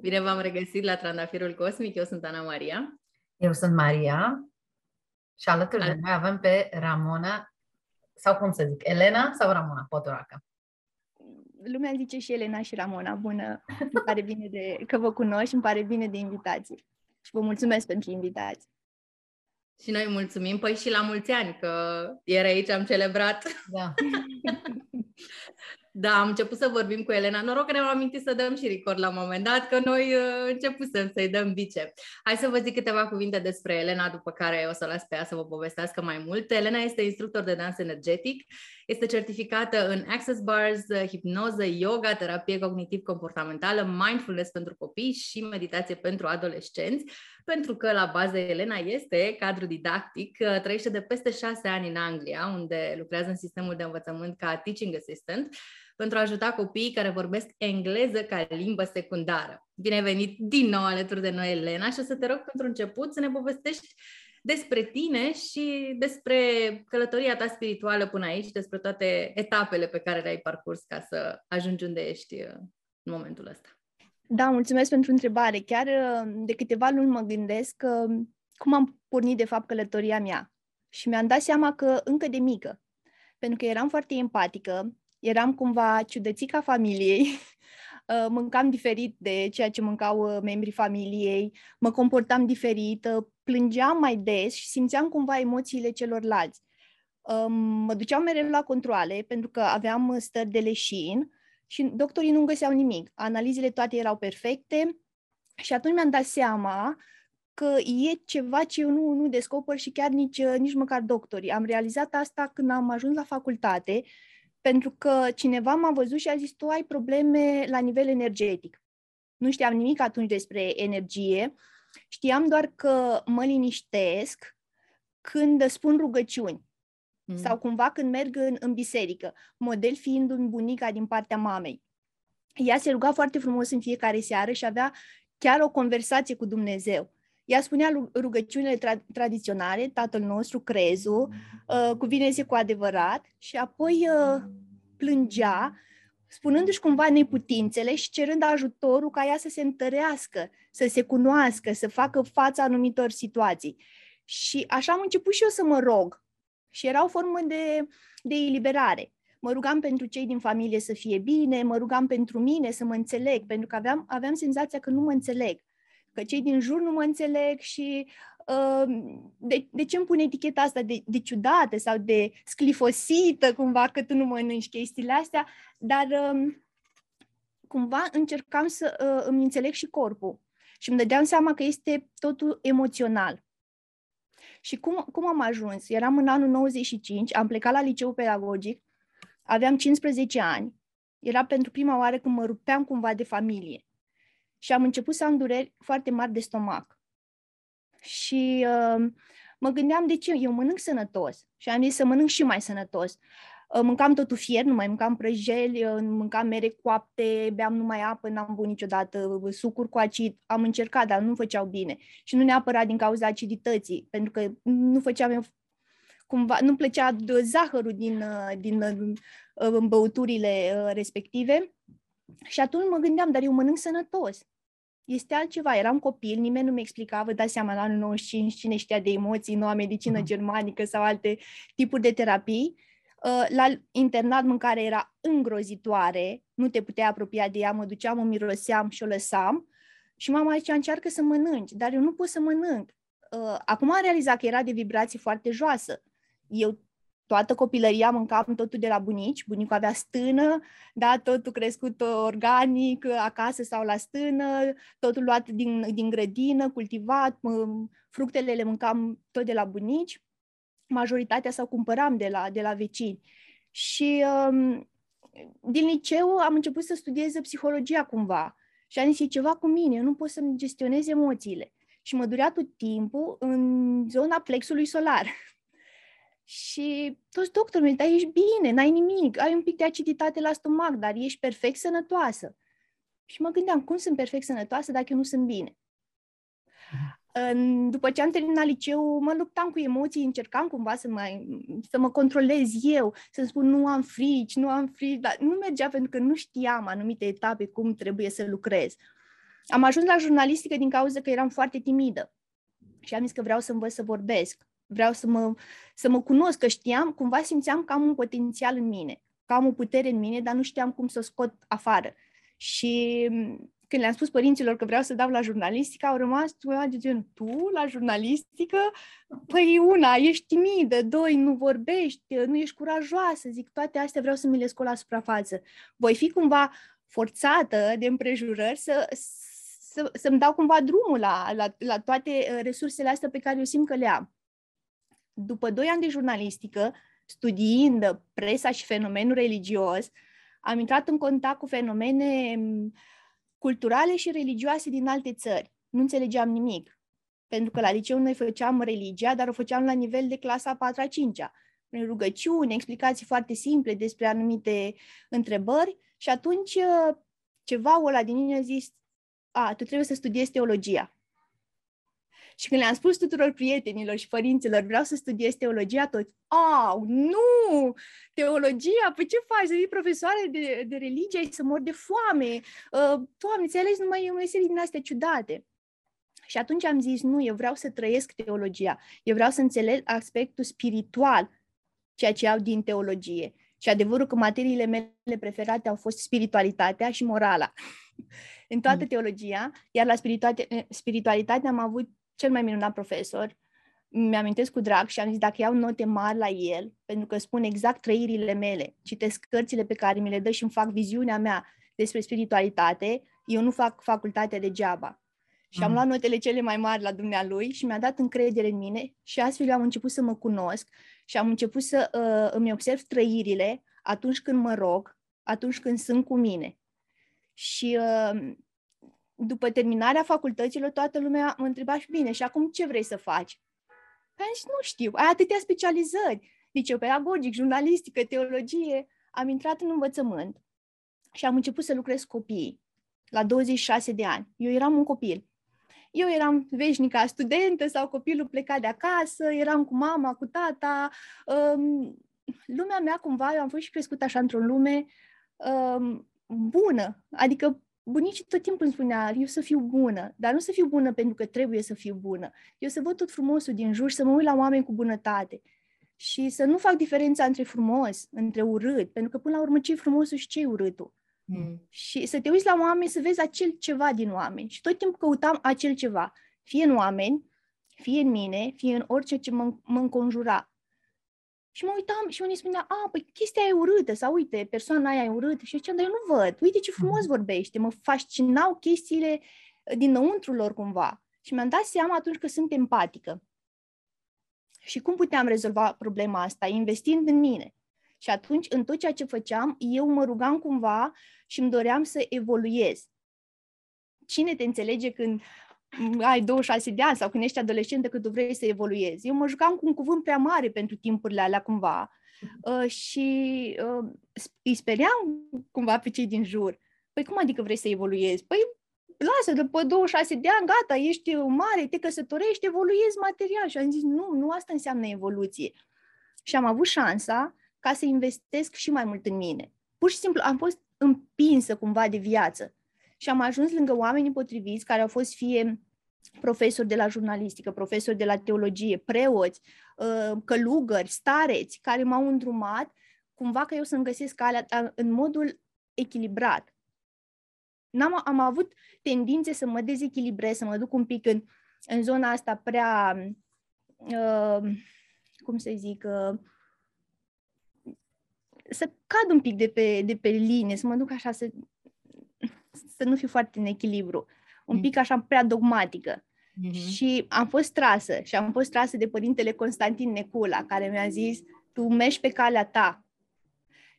Bine v-am regăsit la Trandafirul Cosmic. Eu sunt Ana Maria. Eu sunt Maria. Și alături Al... de noi avem pe Ramona, sau cum să zic, Elena sau Ramona Potoraca? Lumea zice și Elena și Ramona. Bună, îmi pare bine de, că vă cunoști, îmi pare bine de invitație. Și vă mulțumesc pentru invitație. Și noi mulțumim, păi și la mulți ani, că ieri aici am celebrat. Da. Da, am început să vorbim cu Elena. Noroc că ne-am amintit să dăm și record la un moment dat, că noi uh, începusem să-i dăm bice. Hai să vă zic câteva cuvinte despre Elena, după care o să las pe ea să vă povestească mai mult. Elena este instructor de dans energetic, este certificată în Access Bars, hipnoză, yoga, terapie cognitiv-comportamentală, mindfulness pentru copii și meditație pentru adolescenți, pentru că la bază Elena este cadru didactic, uh, trăiește de peste șase ani în Anglia, unde lucrează în sistemul de învățământ ca teaching assistant pentru a ajuta copiii care vorbesc engleză ca limbă secundară. Bine venit din nou alături de noi, Elena, și o să te rog pentru început să ne povestești despre tine și despre călătoria ta spirituală până aici, despre toate etapele pe care le-ai parcurs ca să ajungi unde ești uh, în momentul ăsta. Da, mulțumesc pentru întrebare. Chiar uh, de câteva luni mă gândesc că cum am pornit de fapt călătoria mea. Și mi-am dat seama că încă de mică, pentru că eram foarte empatică, eram cumva ciudățica familiei, uh, mâncam diferit de ceea ce mâncau uh, membrii familiei, mă comportam diferit, uh, plângeam mai des și simțeam cumva emoțiile celorlalți. Um, mă duceam mereu la controle pentru că aveam stări de leșin și doctorii nu găseau nimic. Analizele toate erau perfecte și atunci mi-am dat seama că e ceva ce eu nu, nu descoper și chiar nici, nici măcar doctorii. Am realizat asta când am ajuns la facultate pentru că cineva m-a văzut și a zis, tu ai probleme la nivel energetic. Nu știam nimic atunci despre energie, știam doar că mă liniștesc când spun rugăciuni mm. sau cumva când merg în, în biserică, model fiind un bunica din partea mamei. Ea se ruga foarte frumos în fiecare seară și avea chiar o conversație cu Dumnezeu. Ea spunea rugăciunile tra- tradiționale, Tatăl nostru, crezul, uh, cuvine cu adevărat și apoi uh, plângea, spunându-și cumva neputințele și cerând ajutorul ca ea să se întărească, să se cunoască, să facă fața anumitor situații. Și așa am început și eu să mă rog. Și era o formă de, de eliberare. Mă rugam pentru cei din familie să fie bine, mă rugam pentru mine să mă înțeleg, pentru că aveam, aveam senzația că nu mă înțeleg că cei din jur nu mă înțeleg și uh, de, de ce îmi pune eticheta asta de, de ciudată sau de sclifosită cumva că tu nu mănânci chestiile astea, dar uh, cumva încercam să uh, îmi înțeleg și corpul și îmi dădeam seama că este totul emoțional. Și cum, cum am ajuns? Eram în anul 95, am plecat la liceu pedagogic, aveam 15 ani, era pentru prima oară când mă rupeam cumva de familie și am început să am dureri foarte mari de stomac. Și uh, mă gândeam de ce eu mănânc sănătos și am zis să mănânc și mai sănătos. Uh, mâncam totul fier, nu mai mâncam prăjeli, uh, mâncam mere coapte, beam numai apă, n-am băut niciodată uh, sucuri cu acid. Am încercat, dar nu făceau bine. Și nu neapărat din cauza acidității, pentru că nu făceam cumva, nu plăcea zahărul din, uh, din uh, băuturile respective. Și atunci mă gândeam, dar eu mănânc sănătos este altceva. Eram copil, nimeni nu mi explica, vă dați seama, la anul 95, cine știa de emoții, noua medicină uh-huh. germanică sau alte tipuri de terapii. Uh, la internat mâncarea era îngrozitoare, nu te puteai apropia de ea, mă duceam, o miroseam și o lăsam. Și mama zicea, încearcă să mănânci, dar eu nu pot să mănânc. Uh, acum am realizat că era de vibrație foarte joasă. Eu toată copilăria mâncam totul de la bunici, bunicul avea stână, da, totul crescut organic acasă sau la stână, totul luat din, din grădină, cultivat, fructele le mâncam tot de la bunici, majoritatea sau cumpăram de la, de la vecini. Și um, din liceu am început să studiez psihologia cumva și am zis, e ceva cu mine, eu nu pot să-mi gestionez emoțiile. Și mă durea tot timpul în zona plexului solar. Și toți doctorii mi dar ești bine, n-ai nimic, ai un pic de aciditate la stomac, dar ești perfect sănătoasă. Și mă gândeam, cum sunt perfect sănătoasă dacă eu nu sunt bine? După ce am terminat liceu, mă luptam cu emoții, încercam cumva să mă, să mă controlez eu, să-mi spun nu am frici, nu am frici, dar nu mergea pentru că nu știam anumite etape cum trebuie să lucrez. Am ajuns la jurnalistică din cauza că eram foarte timidă și am zis că vreau să învăț să vorbesc, vreau să mă, să mă cunosc, că știam, cumva simțeam că am un potențial în mine, că am o putere în mine, dar nu știam cum să o scot afară. Și când le-am spus părinților că vreau să dau la jurnalistică, au rămas de gen, tu la jurnalistică? Păi una, ești timidă, doi, nu vorbești, nu ești curajoasă, zic, toate astea vreau să mi le scol la suprafață. Voi fi cumva forțată de împrejurări să, să, să-mi dau cumva drumul la, la, la toate uh, resursele astea pe care eu simt că le am. După doi ani de jurnalistică, studiind presa și fenomenul religios, am intrat în contact cu fenomene culturale și religioase din alte țări. Nu înțelegeam nimic. Pentru că la liceu noi făceam religia, dar o făceam la nivel de clasa 4-a, 5-a. Prin rugăciuni, explicații foarte simple despre anumite întrebări și atunci uh, ceva ăla din mine a zis, a, tu trebuie să studiezi teologia. Și când le-am spus tuturor prietenilor și părinților, vreau să studiez teologia, toți, au, nu, teologia, păi ce faci, să fii profesoare de, de religie, ai să mor de foame, uh, Doamne, ți ales numai o meserie din astea ciudate. Și atunci am zis, nu, eu vreau să trăiesc teologia, eu vreau să înțeleg aspectul spiritual, ceea ce au din teologie. Și adevărul că materiile mele preferate au fost spiritualitatea și morala în toată mm. teologia, iar la spiritualitate, spiritualitate am avut cel mai minunat profesor, mi-amintesc cu drag și am zis dacă iau note mari la el, pentru că spun exact trăirile mele, citesc cărțile pe care mi le dă și îmi fac viziunea mea despre spiritualitate, eu nu fac facultatea degeaba. Și am mm. luat notele cele mai mari la dumnealui și mi-a dat încredere în mine și astfel eu am început să mă cunosc și am început să uh, îmi observ trăirile atunci când mă rog, atunci când sunt cu mine. Și uh, după terminarea facultăților, toată lumea mă întreba și bine, și acum ce vrei să faci? Păi și nu știu, ai atâtea specializări, liceu pedagogic, jurnalistică, teologie. Am intrat în învățământ și am început să lucrez cu copiii la 26 de ani. Eu eram un copil. Eu eram veșnica studentă sau copilul plecat de acasă, eram cu mama, cu tata. Um, lumea mea, cumva, eu am fost și crescut așa într-o lume um, bună. Adică bunicii tot timpul îmi spunea, eu să fiu bună, dar nu să fiu bună pentru că trebuie să fiu bună. Eu să văd tot frumosul din jur, să mă uit la oameni cu bunătate și să nu fac diferența între frumos, între urât, pentru că până la urmă ce e frumosul și ce e urâtul. Mm. Și să te uiți la oameni, să vezi acel ceva din oameni. Și tot timpul căutam acel ceva, fie în oameni, fie în mine, fie în orice ce mă, mă înconjura. Și mă uitam și unii spunea, a, păi chestia e urâtă, sau uite, persoana aia e urâtă. Și eu ziceam, dar eu nu văd, uite ce frumos mhm. vorbește, mă fascinau chestiile dinăuntru lor cumva. Și mi-am dat seama atunci că sunt empatică. Și cum puteam rezolva problema asta? Investind în mine. Și atunci, în tot ceea ce făceam, eu mă rugam cumva și îmi doream să evoluez. Cine te înțelege când ai 26 de ani sau când ești adolescentă că tu vrei să evoluezi. Eu mă jucam cu un cuvânt prea mare pentru timpurile alea cumva uh, și uh, îi speriam cumva pe cei din jur. Păi cum adică vrei să evoluezi? Păi lasă, după 26 de ani, gata, ești mare, te căsătorești, evoluezi material. Și am zis, nu, nu asta înseamnă evoluție. Și am avut șansa ca să investesc și mai mult în mine. Pur și simplu am fost împinsă cumva de viață și am ajuns lângă oamenii potriviți care au fost fie profesori de la jurnalistică, profesori de la teologie, preoți, uh, călugări, stareți, care m-au îndrumat cumva că eu să-mi găsesc calea în modul echilibrat. N-am, am avut tendințe să mă dezechilibrez, să mă duc un pic în, în zona asta prea, uh, cum să zic, uh, să cad un pic de pe, de pe linie, să mă duc așa, să să nu fiu foarte în echilibru, un pic așa prea dogmatică. Mm-hmm. Și am fost trasă și am fost trasă de părintele Constantin Necula, care mi-a zis, tu mergi pe calea ta.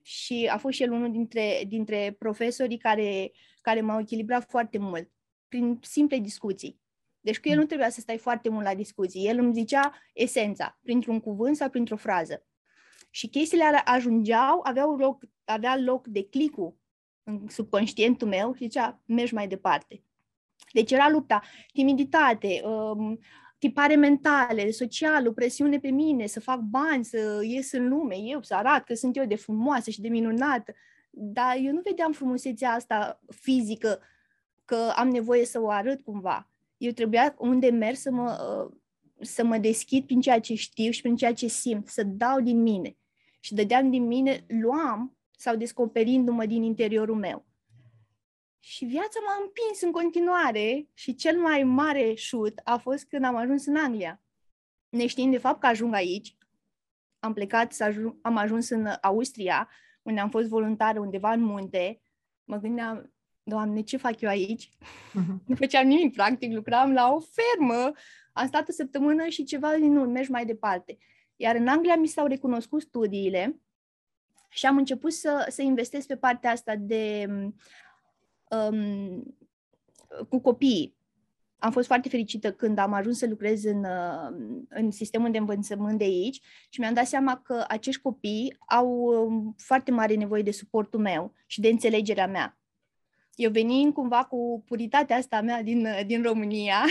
Și a fost și el unul dintre, dintre profesorii care, care m-au echilibrat foarte mult, prin simple discuții. Deci cu el nu trebuia să stai foarte mult la discuții. El îmi zicea esența, printr-un cuvânt sau printr-o frază. Și chestiile ajungeau, aveau loc, avea loc de clicul în subconștientul meu și zicea, mergi mai departe. Deci era lupta, timiditate, um, tipare mentale, socialul, presiune pe mine, să fac bani, să ies în lume, eu să arat că sunt eu de frumoasă și de minunată. Dar eu nu vedeam frumusețea asta fizică că am nevoie să o arăt cumva. Eu trebuia unde merg să mă, uh, să mă deschid prin ceea ce știu și prin ceea ce simt, să dau din mine. Și dădeam din mine, luam sau descoperindu-mă din interiorul meu. Și viața m-a împins în continuare și cel mai mare șut a fost când am ajuns în Anglia. Neștiind de fapt că ajung aici, am plecat, să ajung, am ajuns în Austria, unde am fost voluntară undeva în munte, mă gândeam, Doamne, ce fac eu aici? Uh-huh. Nu făceam nimic, practic, lucram la o fermă, am stat o săptămână și ceva din nu, mergi mai departe. Iar în Anglia mi s-au recunoscut studiile și am început să, să investesc pe partea asta de um, cu copiii. Am fost foarte fericită când am ajuns să lucrez în, uh, în sistemul de învățământ de aici și mi-am dat seama că acești copii au um, foarte mare nevoie de suportul meu și de înțelegerea mea. Eu venind cumva cu puritatea asta mea din, din România,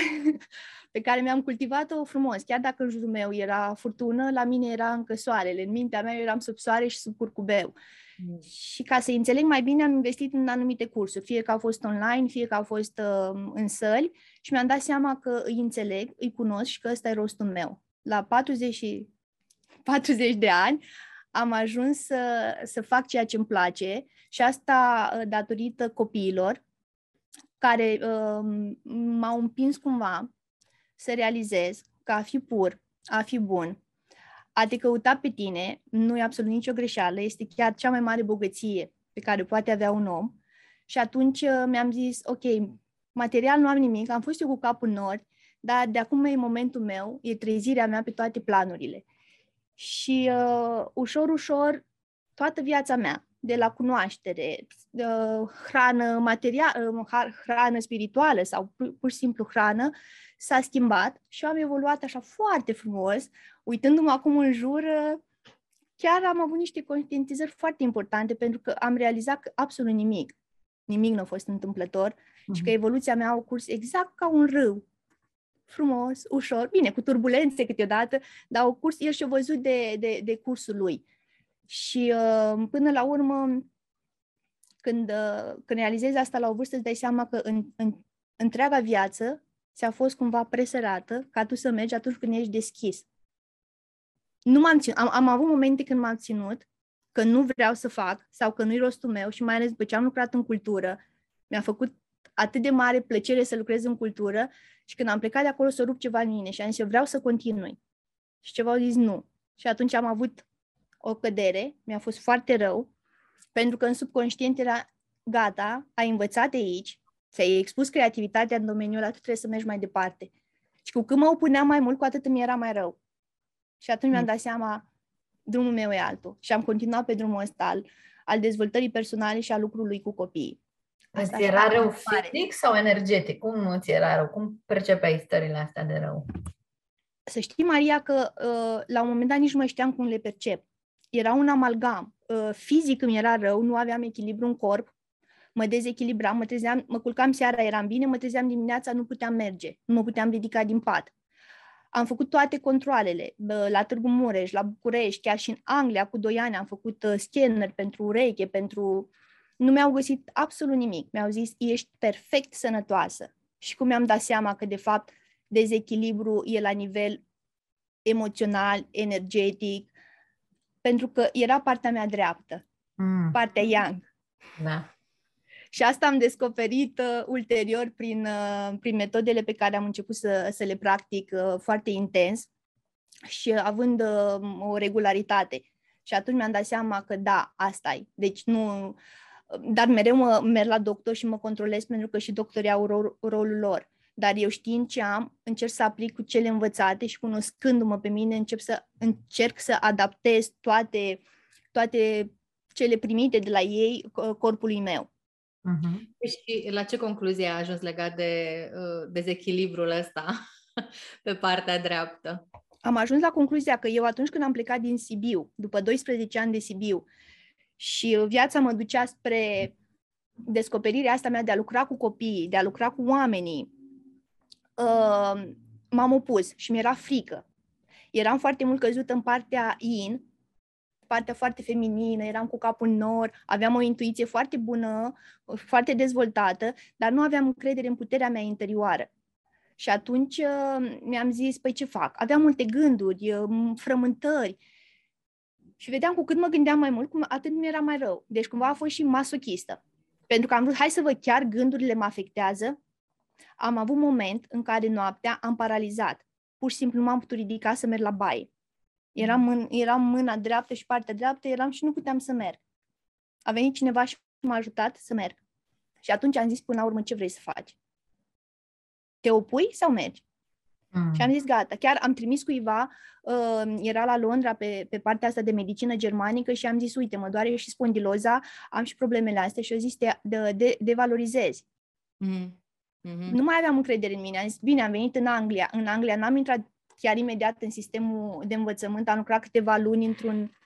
pe care mi-am cultivat-o frumos. Chiar dacă în jurul meu era furtună, la mine era încă soarele. În mintea mea eu eram sub soare și sub curcubeu. Mm. Și ca să înțeleg mai bine, am investit în anumite cursuri, fie că au fost online, fie că au fost uh, în săli și mi-am dat seama că îi înțeleg, îi cunosc și că ăsta e rostul meu. La 40, 40 de ani am ajuns să, să fac ceea ce îmi place și asta uh, datorită copiilor care uh, m-au împins cumva să realizez că a fi pur, a fi bun, a te căuta pe tine nu e absolut nicio greșeală, este chiar cea mai mare bogăție pe care poate avea un om. Și atunci uh, mi-am zis, ok, material nu am nimic, am fost eu cu capul nori, dar de acum e momentul meu, e trezirea mea pe toate planurile. Și uh, ușor, ușor, toată viața mea, de la cunoaștere, uh, hrană materială, uh, hrană spirituală sau pur, pur și simplu hrană, s-a schimbat și am evoluat așa foarte frumos. Uitându-mă acum în jur, chiar am avut niște conștientizări foarte importante pentru că am realizat că absolut nimic, nimic nu a fost întâmplător uh-huh. și că mhm. evoluția mea a curs exact ca un râu. Frumos, ușor, bine, cu turbulențe câteodată, dar au curs, el și-a văzut de, de, de cursul lui. Și uh, până la urmă, când, uh, când realizezi asta la o vârstă, îți dai seama că în, în întreaga viață ți-a fost cumva presărată ca tu să mergi atunci când ești deschis. Nu m-am ținut. Am, am avut momente când m-am ținut, că nu vreau să fac sau că nu-i rostul meu și mai ales după ce am lucrat în cultură, mi-a făcut atât de mare plăcere să lucrez în cultură și când am plecat de acolo să rup ceva în mine și am zis, eu vreau să continui. Și ceva au zis nu. Și atunci am avut o cădere, mi-a fost foarte rău, pentru că în subconștient era gata, ai învățat de aici, ți-ai expus creativitatea în domeniul ăla, tu trebuie să mergi mai departe. Și cu cât mă opuneam mai mult, cu atât mi era mai rău. Și atunci mm. mi-am dat seama, drumul meu e altul. Și am continuat pe drumul ăsta al, al dezvoltării personale și al lucrului cu copiii. Asta îți era rău fizic sau energetic? Cum ți era rău? Cum percepeai stările astea de rău? Să știi, Maria, că uh, la un moment dat nici nu mai știam cum le percep. Era un amalgam. Uh, fizic îmi era rău, nu aveam echilibru în corp, mă dezechilibram, mă trezeam, mă culcam seara, eram bine, mă trezeam dimineața, nu puteam merge, nu mă puteam ridica din pat. Am făcut toate controlele, la Târgu Mureș, la București, chiar și în Anglia, cu doi ani am făcut uh, scanner pentru ureche, pentru... Nu mi-au găsit absolut nimic. Mi-au zis, ești perfect sănătoasă. Și cum mi-am dat seama că, de fapt, dezechilibru e la nivel emoțional, energetic, pentru că era partea mea dreaptă, mm. partea yang. Da. Și asta am descoperit uh, ulterior prin, uh, prin metodele pe care am început să, să le practic uh, foarte intens și având uh, o regularitate. Și atunci mi-am dat seama că da, asta e. Deci nu... Dar mereu mă merg la doctor și mă controlez pentru că și doctorii au ro- rolul lor. Dar eu știind ce am, încerc să aplic cu cele învățate și cunoscându-mă pe mine, încep să încerc să adaptez toate, toate cele primite de la ei corpului meu. Uh-huh. Și la ce concluzie ai ajuns legat de uh, dezechilibrul ăsta pe partea dreaptă? Am ajuns la concluzia că eu atunci când am plecat din Sibiu, după 12 ani de Sibiu, și viața mă ducea spre descoperirea asta mea de a lucra cu copiii, de a lucra cu oamenii, uh, m-am opus și mi-era frică. Eram foarte mult căzut în partea in, partea foarte feminină, eram cu capul în nor, aveam o intuiție foarte bună, foarte dezvoltată, dar nu aveam încredere în puterea mea interioară. Și atunci uh, mi-am zis, păi ce fac? Aveam multe gânduri, uh, frământări. Și vedeam cu cât mă gândeam mai mult, cum atât mi era mai rău. Deci cumva a fost și masochistă. Pentru că am vrut, hai să văd, chiar gândurile mă afectează. Am avut moment în care noaptea am paralizat. Pur și simplu nu m-am putut ridica să merg la baie. Eram, în, eram mâna dreaptă și partea dreaptă, eram și nu puteam să merg. A venit cineva și m-a ajutat să merg. Și atunci am zis până la urmă ce vrei să faci. Te opui sau mergi? Mm. Și am zis, gata, chiar am trimis cuiva, uh, era la Londra pe, pe partea asta de medicină germanică și am zis, uite, mă doare și spondiloza, am și problemele astea și au zis, te de, de, devalorizezi. Mm. Mm-hmm. Nu mai aveam încredere în mine. Am zis, bine, am venit în Anglia. În Anglia n-am intrat chiar imediat în sistemul de învățământ, am lucrat câteva luni într-un...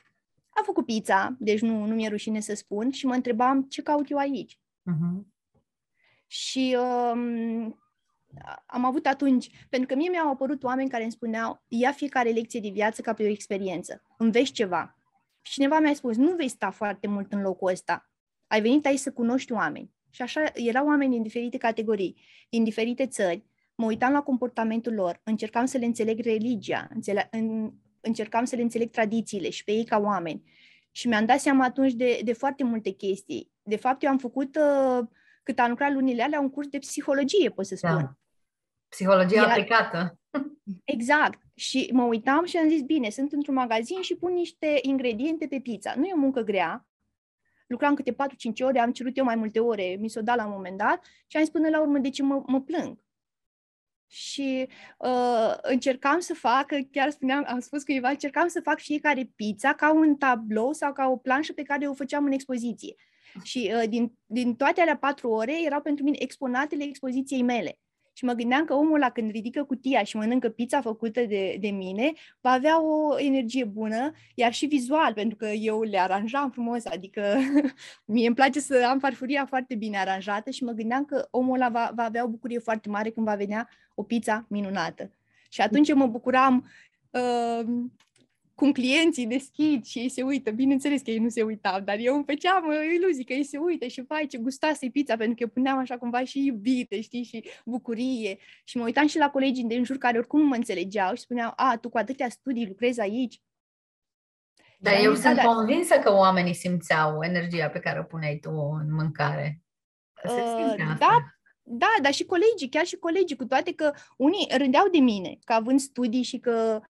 Am făcut pizza, deci nu, nu mi-e rușine să spun, și mă întrebam ce caut eu aici. Uh-huh. Și um, am avut atunci, pentru că mie mi-au apărut oameni care îmi spuneau, ia fiecare lecție de viață ca pe o experiență, înveți ceva. Și cineva mi-a spus, nu vei sta foarte mult în locul ăsta, ai venit aici să cunoști oameni. Și așa erau oameni din diferite categorii, din diferite țări, mă uitam la comportamentul lor, încercam să le înțeleg religia, înțele- în, încercam să le înțeleg tradițiile și pe ei ca oameni. Și mi-am dat seama atunci de, de foarte multe chestii. De fapt, eu am făcut, uh, cât am lucrat lunile alea, un curs de psihologie, pot să da. spun. Da. Psihologia Iar, aplicată. Exact. Și mă uitam și am zis, bine, sunt într-un magazin și pun niște ingrediente pe pizza. Nu e o muncă grea. Lucram câte 4-5 ore, am cerut eu mai multe ore, mi s-o dat la un moment dat și am zis până la urmă de ce mă, mă plâng și uh, încercam să fac, chiar spuneam, am spus cuiva, încercam să fac fiecare pizza ca un tablou sau ca o planșă pe care o făceam în expoziție. Și uh, din, din toate alea patru ore erau pentru mine exponatele expoziției mele. Și mă gândeam că omul ăla când ridică cutia și mănâncă pizza făcută de, de mine, va avea o energie bună, iar și vizual, pentru că eu le aranjam frumos, adică mie îmi place să am farfuria foarte bine aranjată și mă gândeam că omul ăla va, va avea o bucurie foarte mare când va vedea o pizza minunată. Și atunci eu mă bucuram uh, cum clienții deschid și ei se uită, bineînțeles că ei nu se uitau, dar eu îmi făceam uh, iluzii că ei se uită și vai ce gustase pizza, pentru că eu puneam așa cumva și iubite, știi, și bucurie. Și mă uitam și la colegii din jur care oricum mă înțelegeau și spuneau, a, tu cu atâtea studii lucrezi aici? Dar eu sunt da, convinsă că oamenii simțeau energia pe care o puneai tu în mâncare. Uh, da, da, dar și colegii, chiar și colegii, cu toate că unii rândeau de mine, că având studii și că uh,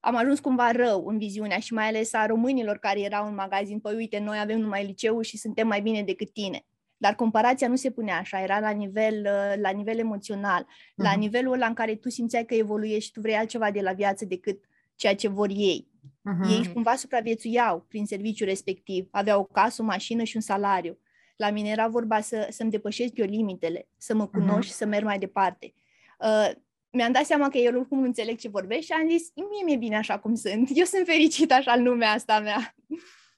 am ajuns cumva rău în viziunea și mai ales a românilor care erau în magazin, păi uite, noi avem numai liceu și suntem mai bine decât tine. Dar comparația nu se punea așa, era la nivel, uh, la nivel emoțional, uh-huh. la mhm. nivelul ăla în care tu simțeai că evoluiești și tu vrei altceva de la viață decât ceea ce vor ei. Uh-huh. Ei cumva supraviețuiau prin serviciul respectiv, aveau o casă, o mașină și un salariu. La mine era vorba să, să-mi depășesc eu limitele, să mă cunosc uh-huh. și să merg mai departe. Uh, mi-am dat seama că el oricum nu înțeleg ce vorbește și am zis, mie mi-e bine așa cum sunt. Eu sunt fericită așa în lumea asta mea.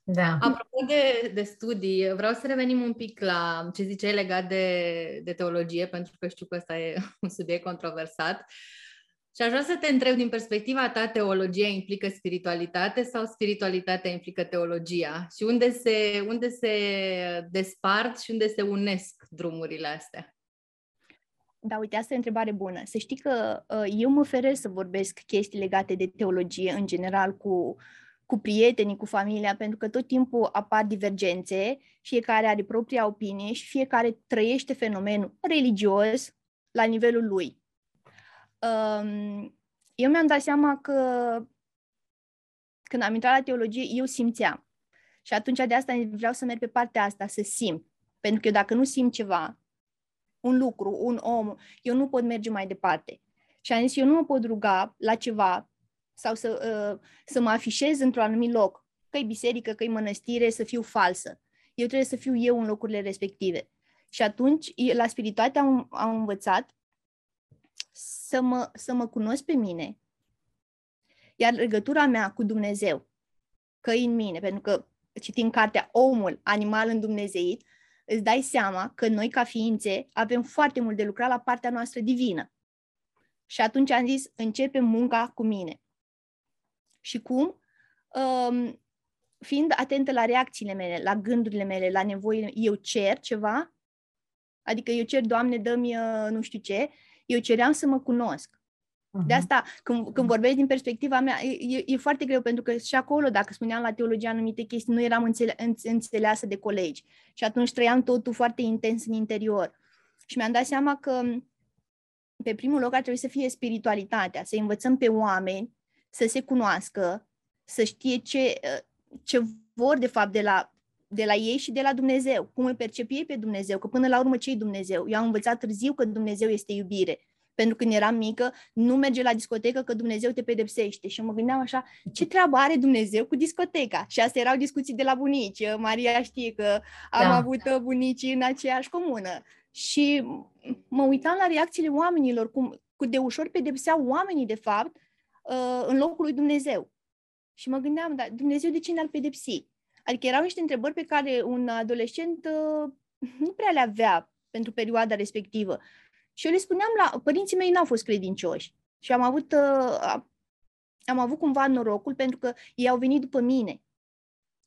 Da. Apropo de, de studii, vreau să revenim un pic la ce ziceai legat de, de teologie, pentru că știu că ăsta e un subiect controversat. Și aș vrea să te întreb, din perspectiva ta, teologia implică spiritualitate sau spiritualitatea implică teologia? Și unde se, unde se despart și unde se unesc drumurile astea? Da, uite, asta e o întrebare bună. Să știi că uh, eu mă feresc să vorbesc chestii legate de teologie, în general, cu, cu prietenii, cu familia, pentru că tot timpul apar divergențe, fiecare are propria opinie și fiecare trăiește fenomenul religios la nivelul lui. Um, eu mi-am dat seama că când am intrat la teologie, eu simțeam. Și atunci de asta vreau să merg pe partea asta, să simt. Pentru că eu dacă nu simt ceva, un lucru, un om, eu nu pot merge mai departe. Și am zis, eu nu mă pot ruga la ceva sau să, uh, să mă afișez într-un anumit loc, că e biserică, că e mănăstire, să fiu falsă. Eu trebuie să fiu eu în locurile respective. Și atunci, la spiritualitate am, am învățat să mă, să mă cunosc pe mine, iar legătura mea cu Dumnezeu, că e în mine, pentru că citim cartea Omul, animal în Dumnezeit, îți dai seama că noi, ca ființe, avem foarte mult de lucrat la partea noastră divină. Și atunci am zis, începem munca cu mine. Și cum? Um, fiind atentă la reacțiile mele, la gândurile mele, la nevoile, eu cer ceva, adică eu cer, Doamne, dă-mi uh, nu știu ce, eu ceream să mă cunosc. Uh-huh. De asta, când, când vorbesc din perspectiva mea, e, e foarte greu, pentru că și acolo, dacă spuneam la teologie anumite chestii, nu eram înțele- înțeleasă de colegi. Și atunci trăiam totul foarte intens în interior. Și mi-am dat seama că pe primul loc ar trebui să fie spiritualitatea, să învățăm pe oameni să se cunoască, să știe ce, ce vor de fapt de la, de la ei și de la Dumnezeu, cum îl percep ei pe Dumnezeu, că până la urmă ce Dumnezeu? Eu am învățat târziu că Dumnezeu este iubire pentru când eram mică, nu merge la discotecă că Dumnezeu te pedepsește. Și mă gândeam așa, ce treabă are Dumnezeu cu discoteca? Și astea erau discuții de la bunici. Maria știe că am da. avut bunici în aceeași comună. Și mă uitam la reacțiile oamenilor, cum, cu de ușor pedepseau oamenii, de fapt, uh, în locul lui Dumnezeu. Și mă gândeam, dar Dumnezeu de ce ne-ar pedepsi? Adică erau niște întrebări pe care un adolescent uh, nu prea le avea pentru perioada respectivă. Și eu le spuneam la... Părinții mei n-au fost credincioși. Și am avut, uh, am avut cumva norocul pentru că ei au venit după mine.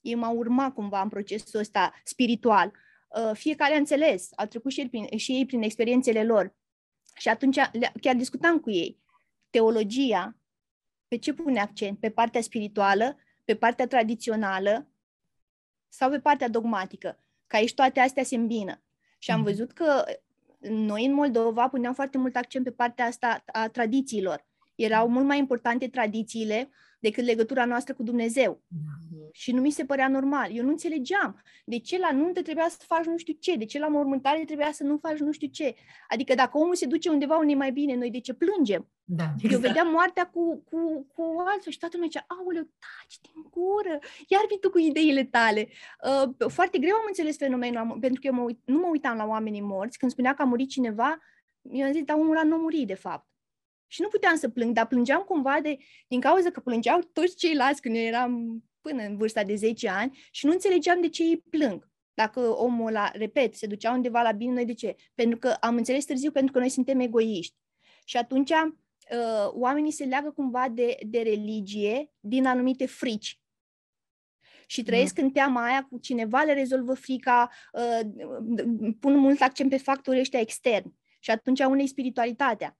Ei m-au urmat cumva în procesul ăsta spiritual. Uh, fiecare a înțeles, au trecut și ei, prin, și ei prin experiențele lor. Și atunci chiar discutam cu ei. Teologia, pe ce pune accent? Pe partea spirituală, pe partea tradițională sau pe partea dogmatică? Că aici toate astea se îmbină. Și am mhm. văzut că noi în Moldova puneam foarte mult accent pe partea asta a tradițiilor. Erau mult mai importante tradițiile decât legătura noastră cu Dumnezeu. Mm-hmm. Și nu mi se părea normal. Eu nu înțelegeam de ce la nuntă trebuia să faci nu știu ce, de ce la mormântare trebuia să nu faci nu știu ce. Adică dacă omul se duce undeva unde e mai bine, noi de ce plângem? Da, exact. Eu vedeam moartea cu, cu, cu altul și toată lumea zicea, aoleu, taci din gură, iar vii tu cu ideile tale. Uh, foarte greu am înțeles fenomenul, pentru că eu mă uit, nu mă uitam la oamenii morți. Când spunea că a murit cineva, eu am zis, dar omul ăla nu a murit, de fapt. Și nu puteam să plâng, dar plângeam cumva de, din cauza că plângeau toți ceilalți când eu eram până în vârsta de 10 ani și nu înțelegeam de ce ei plâng. Dacă omul ăla, repet, se ducea undeva la bine, noi de ce? Pentru că am înțeles târziu, pentru că noi suntem egoiști. Și atunci uh, oamenii se leagă cumva de, de religie din anumite frici. Și trăiesc mm. în teama aia cu cineva le rezolvă frica, uh, pun mult accent pe factorii ăștia externi. Și atunci unei spiritualitatea.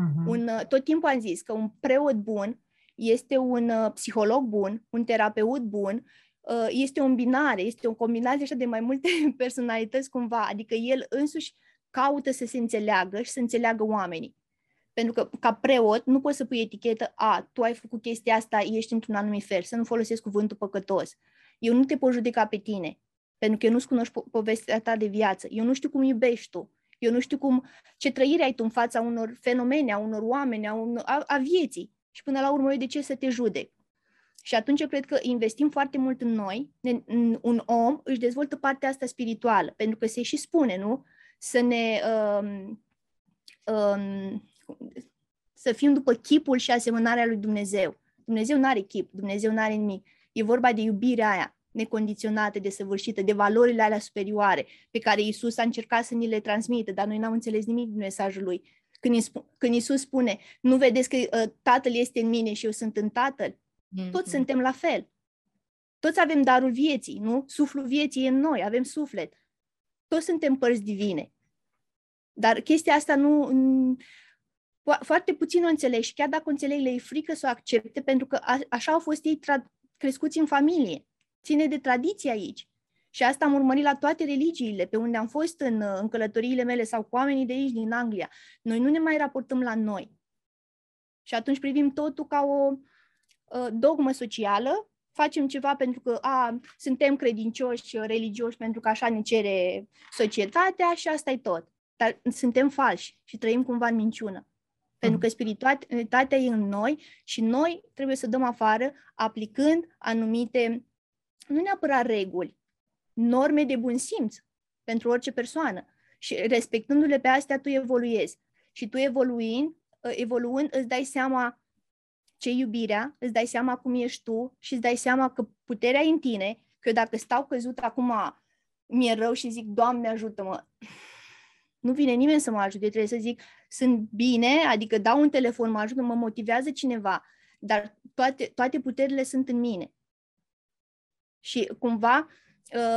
Uh-huh. Un, uh, tot timpul am zis că un preot bun este un uh, psiholog bun, un terapeut bun, uh, este o binare, este o combinație așa de mai multe personalități cumva, adică el însuși caută să se înțeleagă și să înțeleagă oamenii. Pentru că ca preot nu poți să pui etichetă, a, tu ai făcut chestia asta, ești într-un anumit fel, să nu folosesc cuvântul păcătos. Eu nu te pot judeca pe tine, pentru că eu nu-ți cunoști po- povestea ta de viață. Eu nu știu cum iubești tu. Eu nu știu cum, ce trăire ai tu în fața unor fenomene, a unor oameni, a, un, a, a vieții. Și până la urmă, eu de ce să te judec? Și atunci eu cred că investim foarte mult în noi, în, un om își dezvoltă partea asta spirituală, pentru că se și spune, nu? Să ne... Um, um, să fim după chipul și asemănarea lui Dumnezeu. Dumnezeu nu are chip, Dumnezeu nu are nimic. E vorba de iubirea aia necondiționată, desăvârșită, de valorile alea superioare pe care Isus a încercat să ni le transmită, dar noi n-am înțeles nimic din mesajul lui. Când, când Isus spune, nu vedeți că uh, Tatăl este în mine și eu sunt în Tatăl, mm-hmm. toți suntem la fel. Toți avem darul vieții, nu? Suflul vieții e în noi, avem suflet. Toți suntem părți divine. Dar chestia asta nu... Foarte puțin o înțeleg și chiar dacă o înțeleg, le e frică să o accepte pentru că a, așa au fost ei tra- crescuți în familie ține de tradiție aici. Și asta am urmărit la toate religiile, pe unde am fost în, în călătoriile mele sau cu oamenii de aici, din Anglia. Noi nu ne mai raportăm la noi. Și atunci privim totul ca o uh, dogmă socială, facem ceva pentru că a, suntem credincioși, religioși, pentru că așa ne cere societatea și asta e tot. Dar suntem falși și trăim cumva în minciună. Pentru că spiritualitatea e în noi și noi trebuie să dăm afară aplicând anumite nu neapărat reguli, norme de bun simț pentru orice persoană. Și respectându-le pe astea, tu evoluezi. Și tu evoluind, ă, evoluând, îți dai seama ce iubirea, îți dai seama cum ești tu și îți dai seama că puterea e în tine, că dacă stau căzut acum, mi-e rău și zic, Doamne ajută-mă, nu vine nimeni să mă ajute, trebuie să zic, sunt bine, adică dau un telefon, mă ajută, mă motivează cineva, dar toate, toate puterile sunt în mine. Și cumva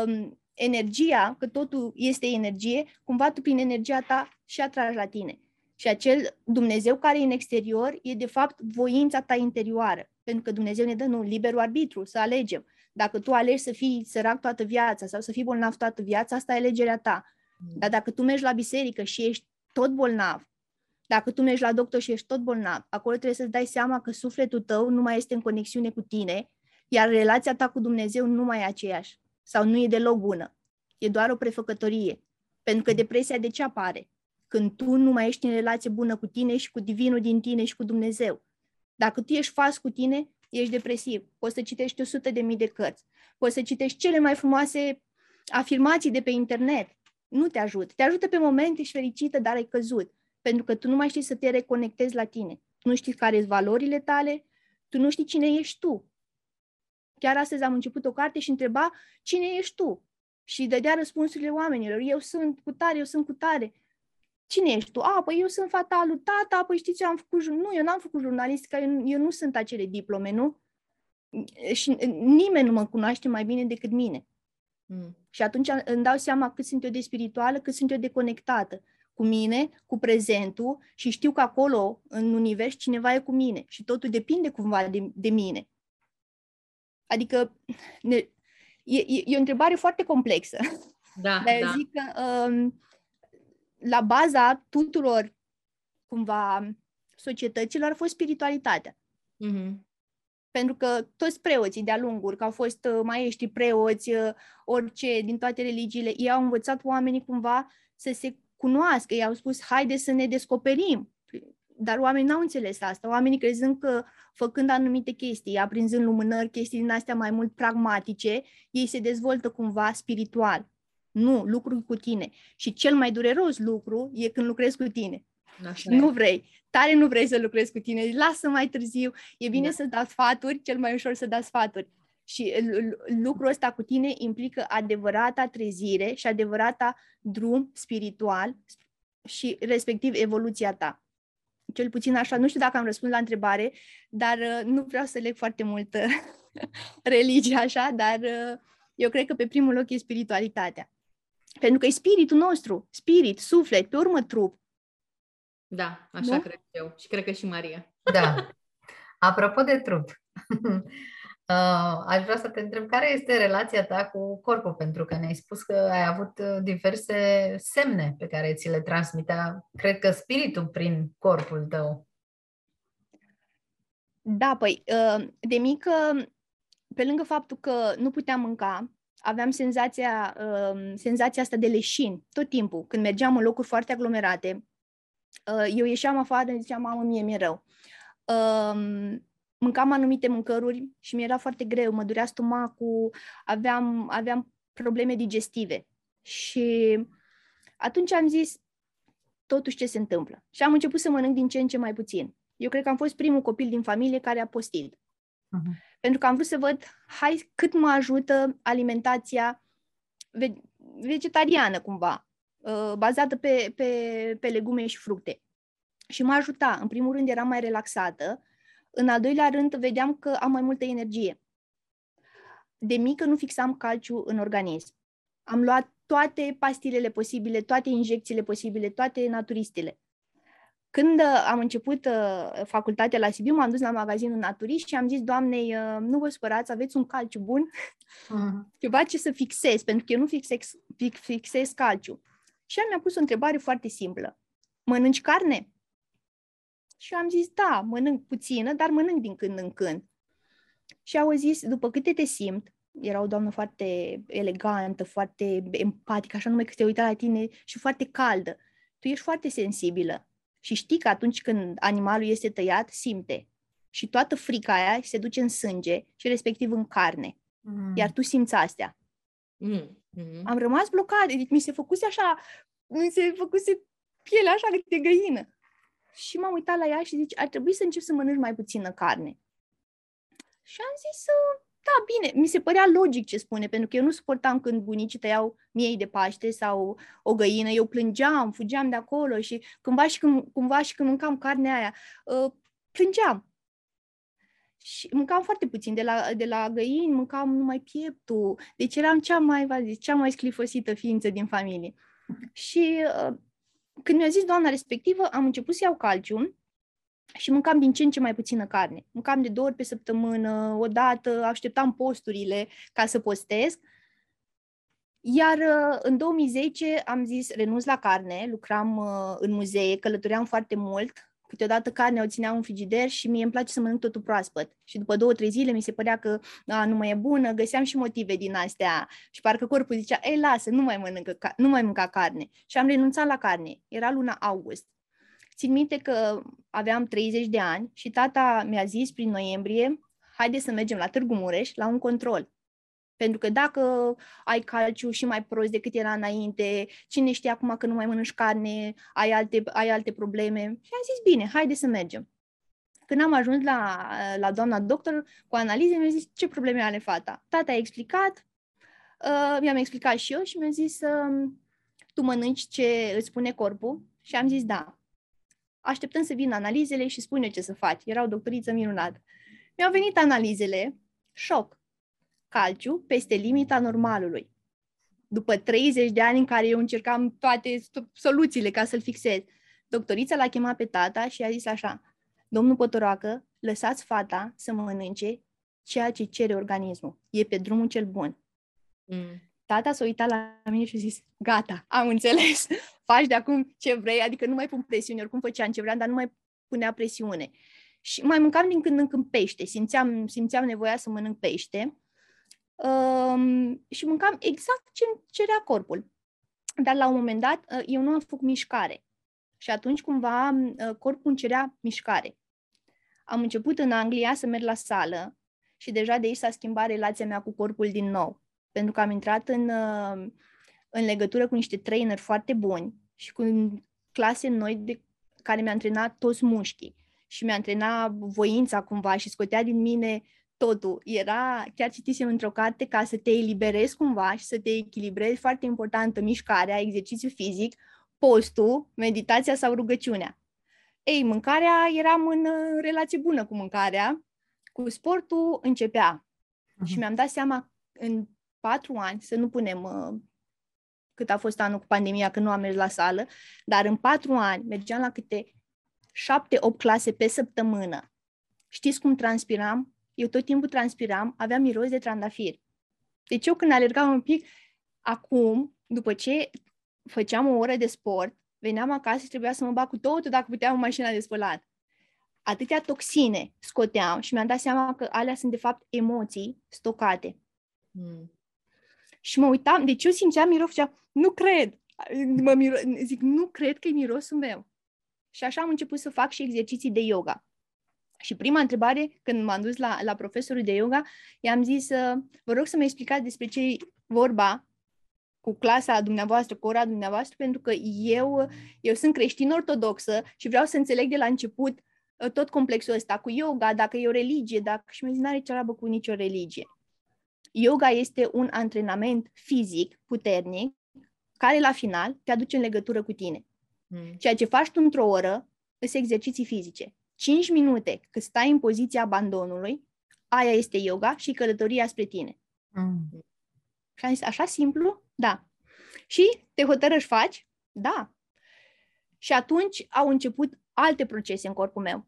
um, energia, că totul este energie, cumva tu prin energia ta și atragi la tine. Și acel Dumnezeu care e în exterior e de fapt voința ta interioară. Pentru că Dumnezeu ne dă nu, liberul arbitru, să alegem. Dacă tu alegi să fii sărac toată viața sau să fii bolnav toată viața, asta e alegerea ta. Mm. Dar dacă tu mergi la biserică și ești tot bolnav, dacă tu mergi la doctor și ești tot bolnav, acolo trebuie să-ți dai seama că sufletul tău nu mai este în conexiune cu tine, iar relația ta cu Dumnezeu nu mai e aceeași sau nu e deloc bună. E doar o prefăcătorie. Pentru că mm. depresia de ce apare? Când tu nu mai ești în relație bună cu tine și cu divinul din tine și cu Dumnezeu. Dacă tu ești fals cu tine, ești depresiv. Poți să citești 100 de mii de cărți. Poți să citești cele mai frumoase afirmații de pe internet. Nu te ajută. Te ajută pe moment, ești fericită, dar ai căzut. Pentru că tu nu mai știi să te reconectezi la tine. Tu nu știi care sunt valorile tale, tu nu știi cine ești tu. Chiar astăzi am început o carte și întreba cine ești tu. Și dădea răspunsurile oamenilor. Eu sunt cu tare, eu sunt cu tare. Cine ești tu? A, păi eu sunt fata lui tata, păi știți ce am făcut? Nu, eu n-am făcut jurnalistică, eu, eu nu sunt acele diplome, nu? Și nimeni nu mă cunoaște mai bine decât mine. Mm. Și atunci îmi dau seama cât sunt eu de spirituală, cât sunt eu de conectată cu mine, cu prezentul și știu că acolo, în univers, cineva e cu mine și totul depinde cumva de, de mine. Adică ne, e, e o întrebare foarte complexă. Da, Dar da. zic că um, la baza tuturor, cumva, societăților a fost spiritualitatea. Mm-hmm. Pentru că toți preoții de-a lunguri, că au fost uh, maestri, preoți, uh, orice, din toate religiile, ei au învățat oamenii cumva să se cunoască. Ei au spus, haide să ne descoperim. Dar oamenii n-au înțeles asta. Oamenii crezând că făcând anumite chestii, aprinzând lumânări, chestii din astea mai mult pragmatice, ei se dezvoltă cumva spiritual. Nu, lucru cu tine. Și cel mai dureros lucru e când lucrezi cu tine. Așa nu vrei. Tare nu vrei să lucrezi cu tine. Lasă mai târziu. E bine da. să dai sfaturi, cel mai ușor să dai sfaturi. Și lucrul ăsta cu tine implică adevărata trezire și adevărata drum spiritual și respectiv evoluția ta. Cel puțin așa, nu știu dacă am răspuns la întrebare, dar uh, nu vreau să leg foarte mult uh, religia așa, dar uh, eu cred că pe primul loc e spiritualitatea. Pentru că e spiritul nostru, spirit, suflet, pe urmă trup. Da, așa nu? cred eu. Și cred că și Maria. Da. Apropo de trup, uh, aș vrea să te întreb care este relația ta cu corpul, pentru că ne-ai spus că ai avut uh, diverse semne pe care ți le transmitea, cred că spiritul prin corpul tău. Da, păi, uh, de mică, pe lângă faptul că nu puteam mânca, aveam senzația, uh, senzația asta de leșin tot timpul. Când mergeam în locuri foarte aglomerate, uh, eu ieșeam afară și ziceam, mamă, mie mi-e rău. Uh, mâncam anumite mâncăruri și mi-era foarte greu, mă durea stomacul, aveam, aveam probleme digestive. Și atunci am zis, totuși ce se întâmplă? Și am început să mănânc din ce în ce mai puțin. Eu cred că am fost primul copil din familie care a postit. Uh-huh pentru că am vrut să văd, hai, cât mă ajută alimentația ve- vegetariană, cumva, uh, bazată pe, pe, pe legume și fructe. Și mă ajuta. În primul rând eram mai relaxată, în al doilea rând vedeam că am mai multă energie. De mică nu fixam calciu în organism. Am luat toate pastilele posibile, toate injecțiile posibile, toate naturistele. Când uh, am început uh, facultatea la Sibiu, m-am dus la magazinul Naturist și am zis doamnei, uh, nu vă spărați, aveți un calciu bun, uh-huh. ceva ce să fixez, pentru că eu nu fixez, fixez calciu. Și ea mi-a pus o întrebare foarte simplă. Mănânci carne? Și am zis, da, mănânc puțină, dar mănânc din când în când. Și au zis, după câte te simt, era o doamnă foarte elegantă, foarte empatică, așa numai că se uita la tine și foarte caldă. Tu ești foarte sensibilă și știi că atunci când animalul este tăiat, simte. Și toată frica aia se duce în sânge și respectiv în carne. Mm. Iar tu simți astea. Mm. Mm-hmm. Am rămas blocat. Deci mi se făcuse așa, mi se făcuse pielea așa de găină. Și m-am uitat la ea și zice, ar trebui să încep să mănânci mai puțină carne. Și am zis, da, bine, mi se părea logic ce spune, pentru că eu nu suportam când bunicii tăiau miei de Paște sau o găină, eu plângeam, fugeam de acolo și cumva și când, cumva și când mâncam carnea aia, uh, plângeam. și mâncam foarte puțin. De la, de la găini mâncam numai pieptul. Deci eram cea mai, v zis, cea mai sclifosită ființă din familie. Și uh, când mi-a zis doamna respectivă, am început să iau calcium și mâncam din ce în ce mai puțină carne. Mâncam de două ori pe săptămână, o dată, așteptam posturile ca să postez. Iar uh, în 2010 am zis renunț la carne, lucram uh, în muzee, călătoream foarte mult, câteodată carnea o țineam în frigider și mie îmi place să mănânc totul proaspăt. Și după două, trei zile mi se părea că a, nu mai e bună, găseam și motive din astea. Și parcă corpul zicea, ei, lasă, nu mai, mănâncă, nu mai mânca carne. Și am renunțat la carne. Era luna august. Țin minte că aveam 30 de ani și tata mi-a zis prin noiembrie, haide să mergem la Târgu Mureș la un control. Pentru că dacă ai calciu și mai prost decât era înainte, cine știe acum că nu mai mănânci carne, ai alte, ai alte probleme. Și am zis, bine, haide să mergem. Când am ajuns la, la doamna doctor cu analize, mi-a zis, ce probleme are fata? Tata a explicat, uh, mi-am explicat și eu și mi-a zis, uh, tu mănânci ce îți spune corpul? Și am zis, da. Așteptăm să vină analizele și spune ce să faci. Era o doctoriță minunată. Mi-au venit analizele, șoc calciu peste limita normalului. După 30 de ani în care eu încercam toate soluțiile ca să-l fixez, doctorița l-a chemat pe tata și a zis așa, domnul Potoroacă, lăsați fata să mănânce ceea ce cere organismul. E pe drumul cel bun. Mm. Tata s-a uitat la mine și a zis, gata, am înțeles, faci de acum ce vrei, adică nu mai pun presiune, oricum făceam ce vreau, dar nu mai punea presiune. Și mai mâncam din când în când pește, simțeam, simțeam nevoia să mănânc pește um, și mâncam exact ce cerea corpul. Dar la un moment dat uh, eu nu am făcut mișcare. Și atunci cumva uh, corpul îmi cerea mișcare. Am început în Anglia să merg la sală și deja de aici s-a schimbat relația mea cu corpul din nou. Pentru că am intrat în, uh, în legătură cu niște trainer foarte buni și cu clase noi de care mi-a antrenat toți mușchii și mi-a antrenat voința cumva și scotea din mine totul. Era, chiar citisem într-o carte, ca să te eliberezi cumva și să te echilibrezi, foarte importantă mișcarea, exercițiu fizic, postul, meditația sau rugăciunea. Ei, mâncarea, eram în uh, relație bună cu mâncarea, cu sportul începea. Uh-huh. Și mi-am dat seama în patru ani, să nu punem uh, cât a fost anul cu pandemia, că nu am mers la sală, dar în patru ani mergeam la câte șapte, opt clase pe săptămână. Știți cum transpiram? Eu tot timpul transpiram, aveam miros de trandafir. Deci eu când alergam un pic, acum, după ce făceam o oră de sport, veneam acasă și trebuia să mă bag cu totul dacă puteam în mașina de spălat. Atâtea toxine scoteam și mi-am dat seama că alea sunt de fapt emoții stocate. Mm. Și mă uitam, deci eu simțeam miros și nu cred. Mă miro, zic, nu cred că e mirosul meu. Și așa am început să fac și exerciții de yoga. Și prima întrebare, când m-am dus la, la profesorul de yoga, i-am zis, vă rog să mă explicați despre ce e vorba cu clasa dumneavoastră, cu ora dumneavoastră, pentru că eu, eu sunt creștin ortodoxă și vreau să înțeleg de la început uh, tot complexul ăsta cu yoga, dacă e o religie, dacă și mi zis, n-are treabă cu nicio religie. Yoga este un antrenament fizic puternic care la final te aduce în legătură cu tine. Mm. Ceea ce faci tu într-o oră sunt exerciții fizice. 5 minute cât stai în poziția abandonului, aia este yoga și călătoria spre tine. Mm. Și am zis, așa simplu? Da. Și te hotărăși faci? Da. Și atunci au început alte procese în corpul meu.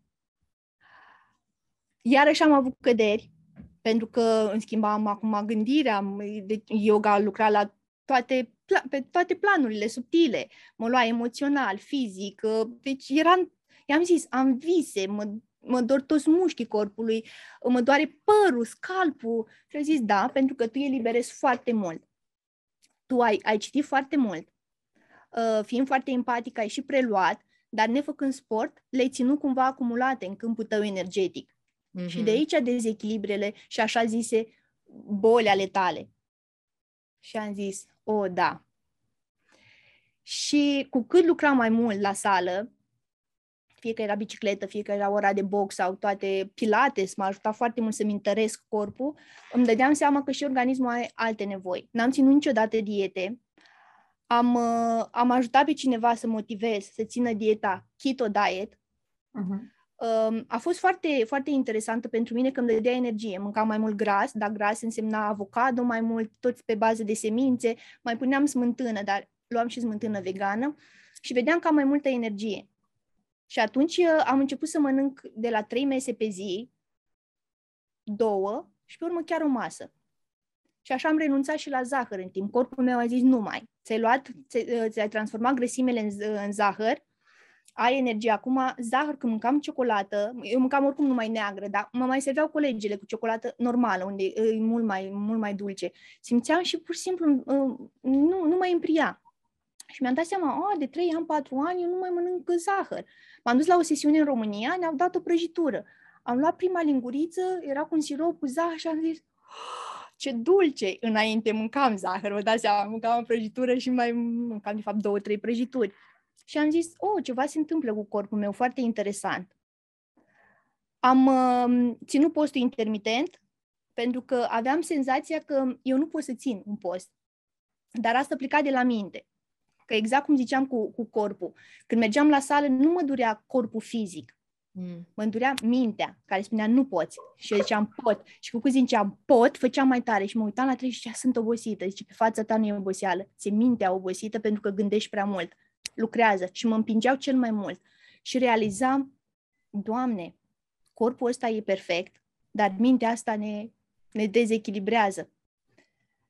Iarăși am avut căderi, pentru că îmi schimbam acum gândirea, de yoga lucra la toate, pe toate planurile subtile, mă lua emoțional, fizic, deci eram I-am zis, am vise, mă, mă dor toți mușchii corpului, mă doare părul, scalpul. Și a zis, da, pentru că tu eliberezi foarte mult. Tu ai, ai citit foarte mult, uh, fiind foarte empatic, ai și preluat, dar nefăcând sport, le-ai ținut cumva acumulate în câmpul tău energetic. Mm-hmm. Și de aici dezechilibrele și așa zise boli ale tale. Și am zis, o, da. Și cu cât lucram mai mult la sală, fie că era bicicletă, fie că era ora de box sau toate pilates, m-a ajutat foarte mult să-mi întăresc corpul, îmi dădeam seama că și organismul are alte nevoi. N-am ținut niciodată diete, am, uh, am ajutat pe cineva să motivez, să țină dieta keto diet, uh-huh. Um, a fost foarte, foarte interesantă pentru mine că îmi dădea energie. Mâncam mai mult gras, dar gras însemna avocado mai mult, toți pe bază de semințe, mai puneam smântână, dar luam și smântână vegană și vedeam că am mai multă energie. Și atunci uh, am început să mănânc de la trei mese pe zi, două și pe urmă chiar o masă. Și așa am renunțat și la zahăr în timp. Corpul meu a zis nu mai. Ți-ai luat, uh, ți-ai transformat grăsimele în, în zahăr, ai energie. Acum, zahăr, când mâncam ciocolată, eu mâncam oricum numai neagră, dar mă mai serveau colegele cu ciocolată normală, unde e mult mai, mult mai dulce. Simțeam și pur și simplu uh, nu, nu mai împria. Și mi-am dat seama, a, de 3 ani, 4 ani, eu nu mai mănânc zahăr. M-am dus la o sesiune în România, ne-au dat o prăjitură. Am luat prima linguriță, era cu un sirop cu zahăr și am zis, oh, ce dulce! Înainte mâncam zahăr, vă dați seama, mâncam o prăjitură și mai mâncam, de fapt, două, trei prăjituri. Și am zis, oh, ceva se întâmplă cu corpul meu, foarte interesant. Am uh, ținut postul intermitent, pentru că aveam senzația că eu nu pot să țin un post. Dar asta pleca de la minte. Că exact cum ziceam cu, cu corpul, când mergeam la sală, nu mă durea corpul fizic. Mm. Mă îndurea mintea, care spunea nu poți. Și eu ziceam pot. Și cu cât ziceam pot, făceam mai tare. Și mă uitam la trei și zicea sunt obosită. Zice, pe fața ta nu e oboseală. Ți mintea obosită pentru că gândești prea mult. Lucrează. Și mă împingeau cel mai mult. Și realizam, Doamne, corpul ăsta e perfect, dar mintea asta ne, ne dezechilibrează.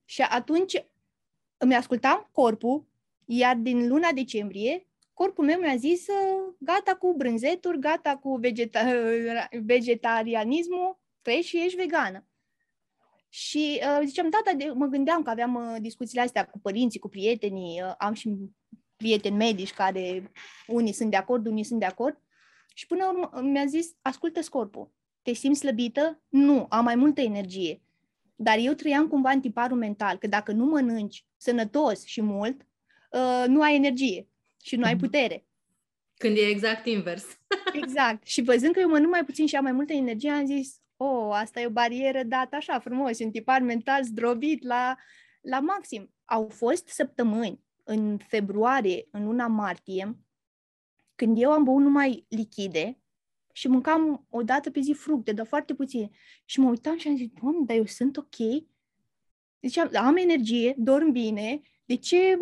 Și atunci îmi ascultam corpul iar din luna decembrie, corpul meu mi-a zis gata cu brânzeturi, gata cu vegeta- vegetarianismul, treci și ești vegană. Și uh, ziceam, da, da, mă gândeam că aveam uh, discuțiile astea cu părinții, cu prietenii, uh, am și prieteni medici care unii sunt de acord, unii sunt de acord. Și până urmă mi-a zis, ascultă corpul, te simți slăbită? Nu, am mai multă energie. Dar eu trăiam cumva în tiparul mental, că dacă nu mănânci sănătos și mult, uh, nu ai energie și nu ai mhm. putere. Când e exact invers. exact. Și văzând că eu mănânc mai puțin și am mai multă energie, am zis, oh, asta e o barieră dată așa frumos, un tipar mental zdrobit la, la maxim. Au fost săptămâni în februarie, în luna martie, când eu am băut numai lichide și mâncam o dată pe zi fructe, dar foarte puțin. Și mă uitam și am zis, doamne, dar eu sunt ok? Ziceam, am energie, dorm bine, de ce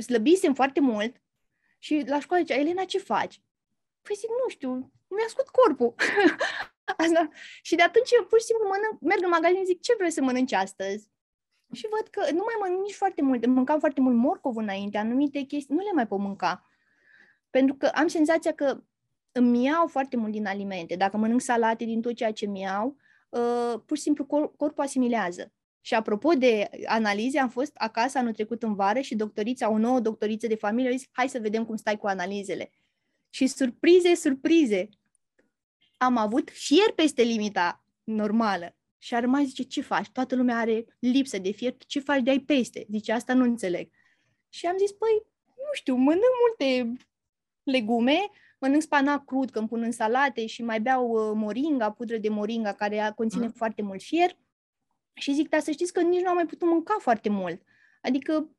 slăbisem foarte mult și la școală zicea, Elena, ce faci? Păi zic, nu știu, mi-a scot corpul. Asta. Și de atunci eu pur și simplu mănânc, merg în magazin, zic, ce vrei să mănânci astăzi? Și văd că nu mai mănânc nici foarte mult. Mâncam foarte mult morcov înainte, anumite chestii, nu le mai pot mânca. Pentru că am senzația că îmi iau foarte mult din alimente. Dacă mănânc salate din tot ceea ce mi iau, uh, pur și simplu cor- corpul asimilează. Și apropo de analize, am fost acasă anul trecut în vară și doctorița, o nouă doctoriță de familie, a zis, hai să vedem cum stai cu analizele. Și surprize, surprize! Am avut fier peste limita normală. Și a rămas, zice, ce faci? Toată lumea are lipsă de fier, ce faci de ai peste? Zice, asta nu înțeleg. Și am zis, păi, nu știu, mănânc multe legume, mănânc spanac crud când pun în salate și mai beau uh, moringa, pudră de moringa care conține mm. foarte mult fier și zic, dar să știți că nici nu am mai putut mânca foarte mult. Adică,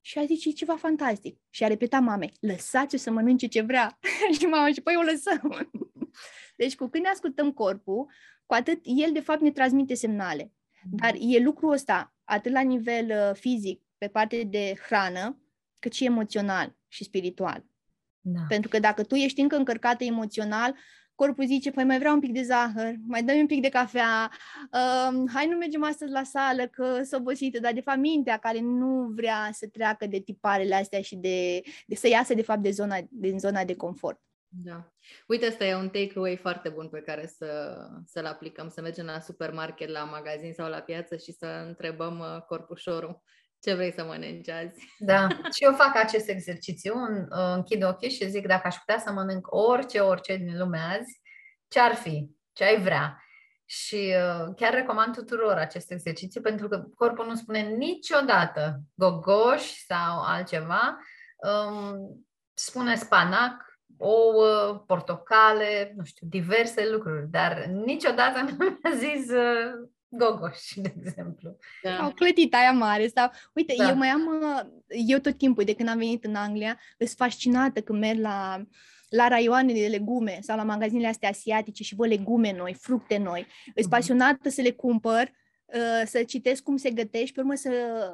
și a zis, e ceva fantastic. Și a repetat mamei, lăsați-o să mănânce ce vrea. și mama și păi o lăsăm. deci cu când ne ascultăm corpul, cu atât el de fapt ne transmite semnale. Dar e lucrul ăsta, atât la nivel uh, fizic, pe partea de hrană, cât și emoțional și spiritual. Da. Pentru că dacă tu ești încă încărcată emoțional, corpul zice, păi mai vreau un pic de zahăr, mai dăm un pic de cafea, uh, hai nu mergem astăzi la sală că sunt obosită, dar de fapt mintea care nu vrea să treacă de tiparele astea și de, de să iasă de fapt de zona, din zona de confort. Da. Uite, asta e un takeaway foarte bun pe care să, să-l aplicăm, să mergem la supermarket, la magazin sau la piață și să întrebăm uh, corpușorul ce vrei să mănânci azi? Da, și eu fac acest exercițiu, uh, închid ochii și zic dacă aș putea să mănânc orice, orice din lume azi, ce ar fi? Ce ai vrea? Și uh, chiar recomand tuturor acest exercițiu pentru că corpul nu spune niciodată gogoș sau altceva. Um, spune spanac, ouă, portocale, nu știu, diverse lucruri, dar niciodată nu mi-a zis uh, Gogoș, de exemplu. Da. Au clătit aia mare sau... Uite, da. eu mai am... Uh, eu tot timpul, de când am venit în Anglia, sunt fascinată când merg la la raioanele de legume sau la magazinele astea asiatice și văd legume noi, fructe noi. Îs Mhm. pasionată să le cumpăr, uh, să citesc cum se gătește, pe urmă să,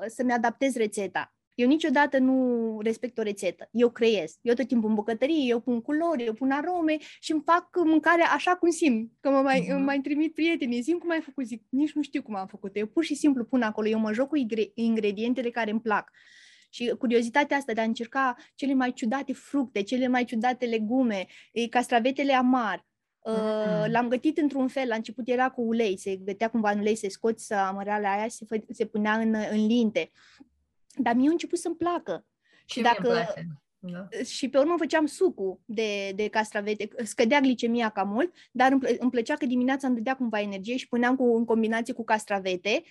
să-mi adaptez rețeta. Eu niciodată nu respect o rețetă. Eu creez. Eu tot timpul în bucătărie, eu pun culori, eu pun arome și îmi fac mâncarea așa cum simt. Că mă mai, Mhm. îmi mai trimit prietenii, simt cum ai făcut, zic, nici nu știu cum am făcut. Eu pur și simplu pun acolo, eu mă joc cu ingre- ingredientele care îmi plac. Și curiozitatea asta de a încerca cele mai ciudate fructe, cele mai ciudate legume, e, castravetele amar, Uh, Mm. L-am gătit într-un fel, la început era cu ulei, se gătea cumva în ulei, se scoți amărala aia, se, fă, se punea în, în linte. Dar mie a început să-mi placă. Și, Și mie dacă, îmi place. Da. și pe urmă făceam sucul de, de castravete, scădea glicemia cam mult, dar îmi, plă- îmi plăcea că dimineața îmi dădea cumva energie și puneam cu, în combinație cu castravete,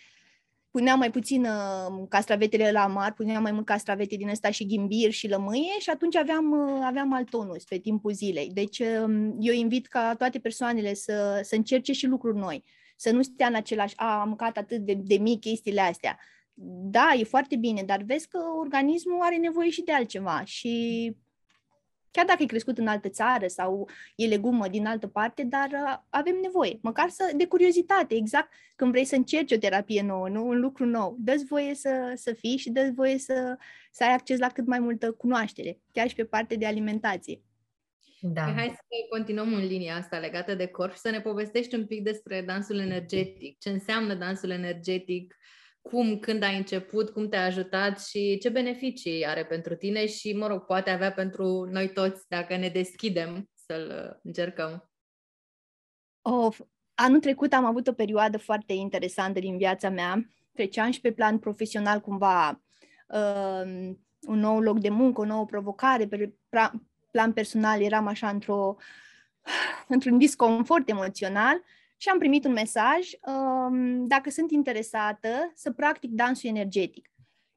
puneam mai puțin uh, castravetele la amar, puneam mai mult castravete din ăsta și ghimbir și lămâie și atunci aveam, uh, aveam alt tonus pe timpul zilei. Deci um, eu invit ca toate persoanele să, să încerce și lucruri noi, să nu stea în același, a, am mâncat atât de, de mic chestiile astea. Da, e foarte bine, dar vezi că organismul are nevoie și de altceva și chiar dacă e crescut în altă țară sau e legumă din altă parte, dar uh, avem nevoie, măcar să, de curiozitate, exact când vrei să încerci o terapie nouă, nu? un lucru nou, dă-ți voie să, să fii și dă-ți voie să, să ai acces la cât mai multă cunoaștere, chiar și pe partea de alimentație. Da. Păi Hai să continuăm în linia asta legată de corp și să ne povestești un pic despre dansul energetic. Ce înseamnă dansul energetic, cum, când ai început, cum te-a ajutat și ce beneficii are pentru tine și, mă rog, poate avea pentru noi toți dacă ne deschidem să-l uh, încercăm. Of, anul trecut am avut o perioadă foarte interesantă din viața mea. Treceam și pe plan profesional cumva uh, un nou loc de muncă, o nouă provocare. Pe pra- plan personal eram așa într-o, într-un disconfort emoțional și am primit un mesaj um, dacă sunt interesată să practic dansul energetic.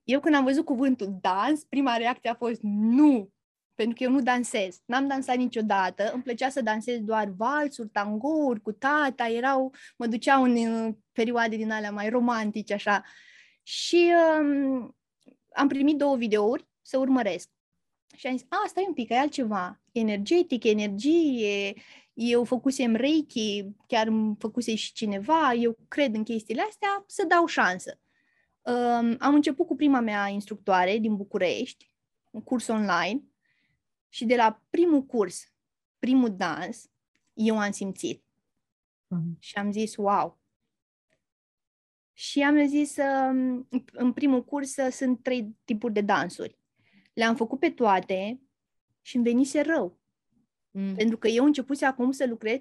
Eu când am văzut cuvântul dans, prima reacție a fost nu, pentru că eu nu dansez. N-am dansat niciodată, îmi plăcea să dansez doar valsuri, tangouri, cu tata, erau, mă duceau în uh, perioade din alea mai romantice, așa. Și um, am primit două videouri să urmăresc. Și am zis, a, stai un pic, e altceva, energetic, energie, eu făcusem Reiki, chiar îmi făcuse și cineva, eu cred în chestiile astea, să dau șansă. Um, am început cu prima mea instructoare din București, un curs online, și de la primul curs, primul dans, eu am simțit. Mhm. Și am zis, wow! Și am zis, um, în primul curs uh, sunt trei tipuri de dansuri. Le-am făcut pe toate și îmi venise rău. Mm. Pentru că eu începuse acum să lucrez,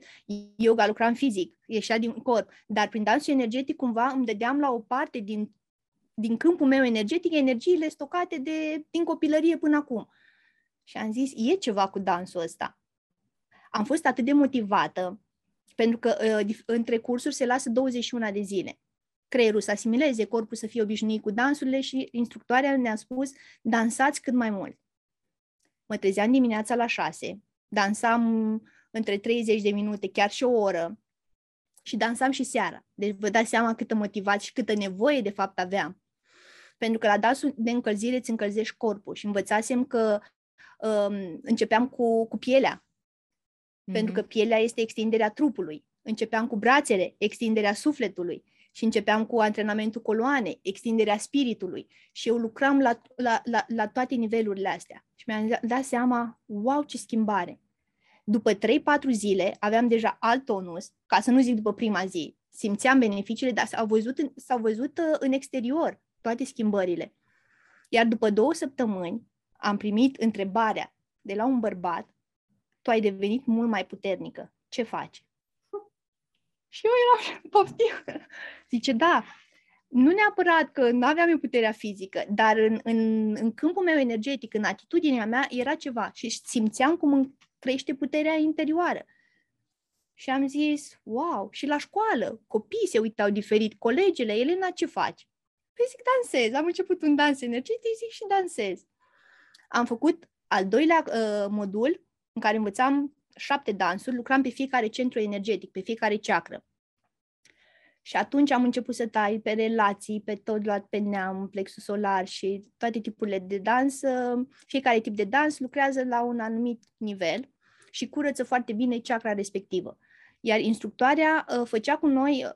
yoga lucram fizic, ieșea din corp, dar prin dansul energetic cumva îmi dădeam la o parte din, din câmpul meu energetic energiile stocate de, din copilărie până acum. Și am zis, e ceva cu dansul ăsta. Am fost atât de motivată, pentru că uh, dif- între cursuri se lasă 21 de zile. Creierul să asimileze, corpul să fie obișnuit cu dansurile și instructoarea ne-a spus, dansați cât mai mult. Mă trezeam dimineața la 6, dansam între 30 de minute, chiar și o oră, și dansam și seara. Deci vă dați seama câtă motivație și câtă nevoie de fapt aveam. Pentru că la dansul de încălzire îți încălzești corpul și învățasem că um, începeam cu, cu pielea, pentru că pielea este extinderea trupului. Începeam cu brațele, extinderea sufletului și începeam cu antrenamentul coloane, extinderea spiritului și eu lucram la, la, la, la toate nivelurile astea. Și mi-am dat seama, wow, ce schimbare! După 3-4 zile aveam deja alt tonus, ca să nu zic după prima zi. Simțeam beneficiile, dar s-au văzut, în, s-au văzut uh, în exterior toate schimbările. Iar după două săptămâni am primit întrebarea de la un bărbat, tu ai devenit mult mai puternică, ce faci? Și eu eram, poftim. Zice, da, nu neapărat că nu aveam eu puterea fizică, dar în, în, în câmpul meu energetic, în atitudinea mea, era ceva și simțeam cum îmi crește puterea interioară. Și am zis, wow, și la școală, copiii se uitau diferit, colegele, Elena, ce faci? Păi zic, dansez, am început un dans energetic, zic și dansez. Am făcut al doilea uh, modul în care învățam șapte dansuri, lucram pe fiecare centru energetic, pe fiecare ceacră. Și atunci am început să tai pe relații, pe tot luat pe neam, plexul solar și toate tipurile de dans. Fiecare tip de dans lucrează la un anumit nivel și curăță foarte bine chakra respectivă. Iar instructoarea uh, făcea cu noi uh,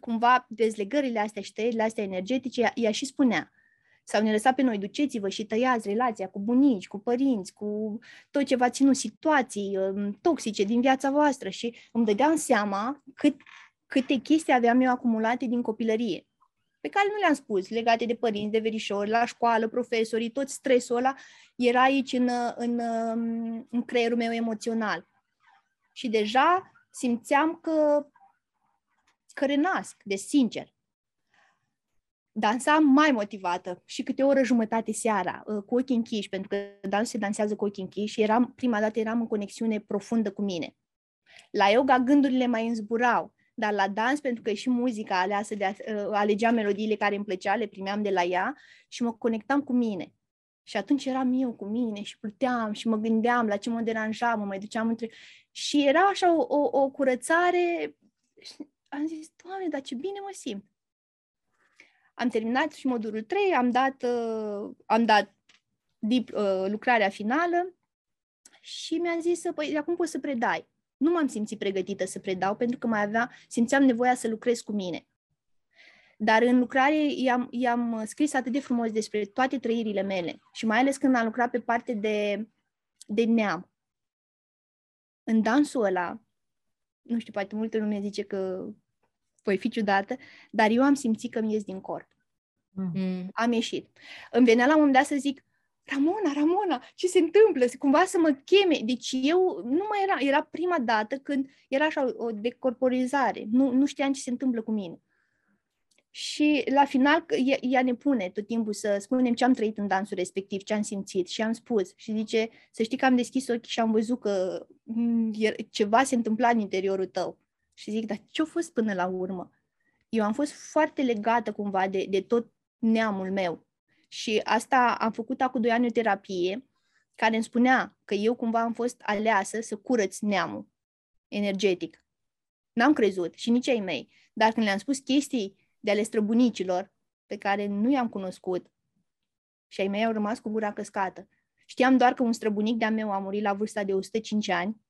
cumva dezlegările astea și tăierile astea energetice, ea, ea și spunea, sau ne lăsa pe noi, duceți-vă și tăiați relația cu bunici, cu părinți, cu tot ce v-a ținut, situații um, toxice din viața voastră. Și îmi dădeam seama cât, câte chestii aveam eu acumulate din copilărie pe care nu le-am spus, legate de părinți, de verișori, la școală, profesorii, tot stresul ăla era aici în, în, um, în creierul meu emoțional. Și deja simțeam că, că renasc, de sincer dansam mai motivată și câte o oră jumătate seara, uh, cu ochii închiși, pentru că dansul se dansează cu ochii închiși și eram, prima dată eram în conexiune profundă cu mine. La yoga gândurile mai înzburau, dar la dans, pentru că și muzica aleasă de a, uh, alegea melodiile care îmi plăcea, le primeam de la ea și mă conectam cu mine. Și atunci eram eu cu mine și pluteam și mă gândeam la ce mă deranja, mă mai duceam între... Și era așa o, o, o curățare am zis, Doamne, dar ce bine mă simt. Am terminat și modulul 3, am dat, uh, am dat dip, uh, lucrarea finală și mi-am zis, păi, acum poți să predai. Nu m-am simțit pregătită să predau pentru că mai avea, simțeam nevoia să lucrez cu mine. Dar în lucrare i-am, i-am scris atât de frumos despre toate trăirile mele și mai ales când am lucrat pe parte de, de neam. În dansul ăla, nu știu, poate multă lume zice că voi fi ciudată, dar eu am simțit că mi ies din corp. Mm. Am ieșit. Îmi venea la un moment dat să zic, Ramona, Ramona, ce se întâmplă? Cumva să mă cheme. Deci eu nu mai era, era prima dată când era așa o decorporizare. Nu, nu știam ce se întâmplă cu mine. Și la final ea ne pune tot timpul să spunem ce am trăit în dansul respectiv, ce am simțit și am spus. Și zice, să știi că am deschis ochii și am văzut că mm, ceva se întâmpla în interiorul tău. Și zic, dar ce-a fost până la urmă? Eu am fost foarte legată cumva de, de tot neamul meu. Și asta am făcut acum doi ani o terapie care îmi spunea că eu cumva am fost aleasă să curăț neamul energetic. N-am crezut și nici ai mei. Dar când le-am spus chestii de ale străbunicilor pe care nu i-am cunoscut și ai mei au rămas cu gura căscată. Știam doar că un străbunic de-a meu a murit la vârsta de 105 ani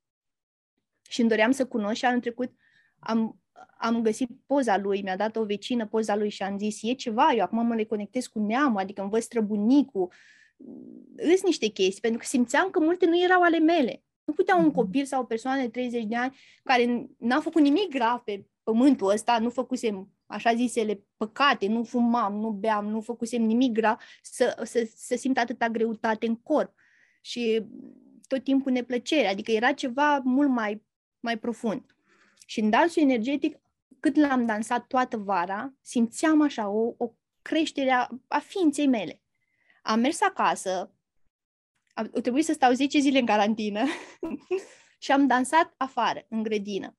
și îmi doream să cunosc și anul trecut am, am găsit poza lui, mi-a dat o vecină poza lui și am zis, e ceva, eu acum mă reconectez cu neamul, adică îmi văd străbunicul, îs niște chestii, pentru că simțeam că multe nu erau ale mele. Nu putea un mhm. copil sau o persoană de 30 de ani care n-a făcut nimic grav pe pământul ăsta, nu făcusem așa zisele păcate, nu fumam, nu beam, nu făcusem nimic grav, să, să, să simt atâta greutate în corp. Și tot timpul neplăcere, adică era ceva mult mai, mai profund. Și în dansul energetic, cât l-am dansat toată vara, simțeam așa o, o creștere a, a ființei mele. Am mers acasă, a, a trebuit să stau 10 zile în carantină și am dansat afară, în grădină.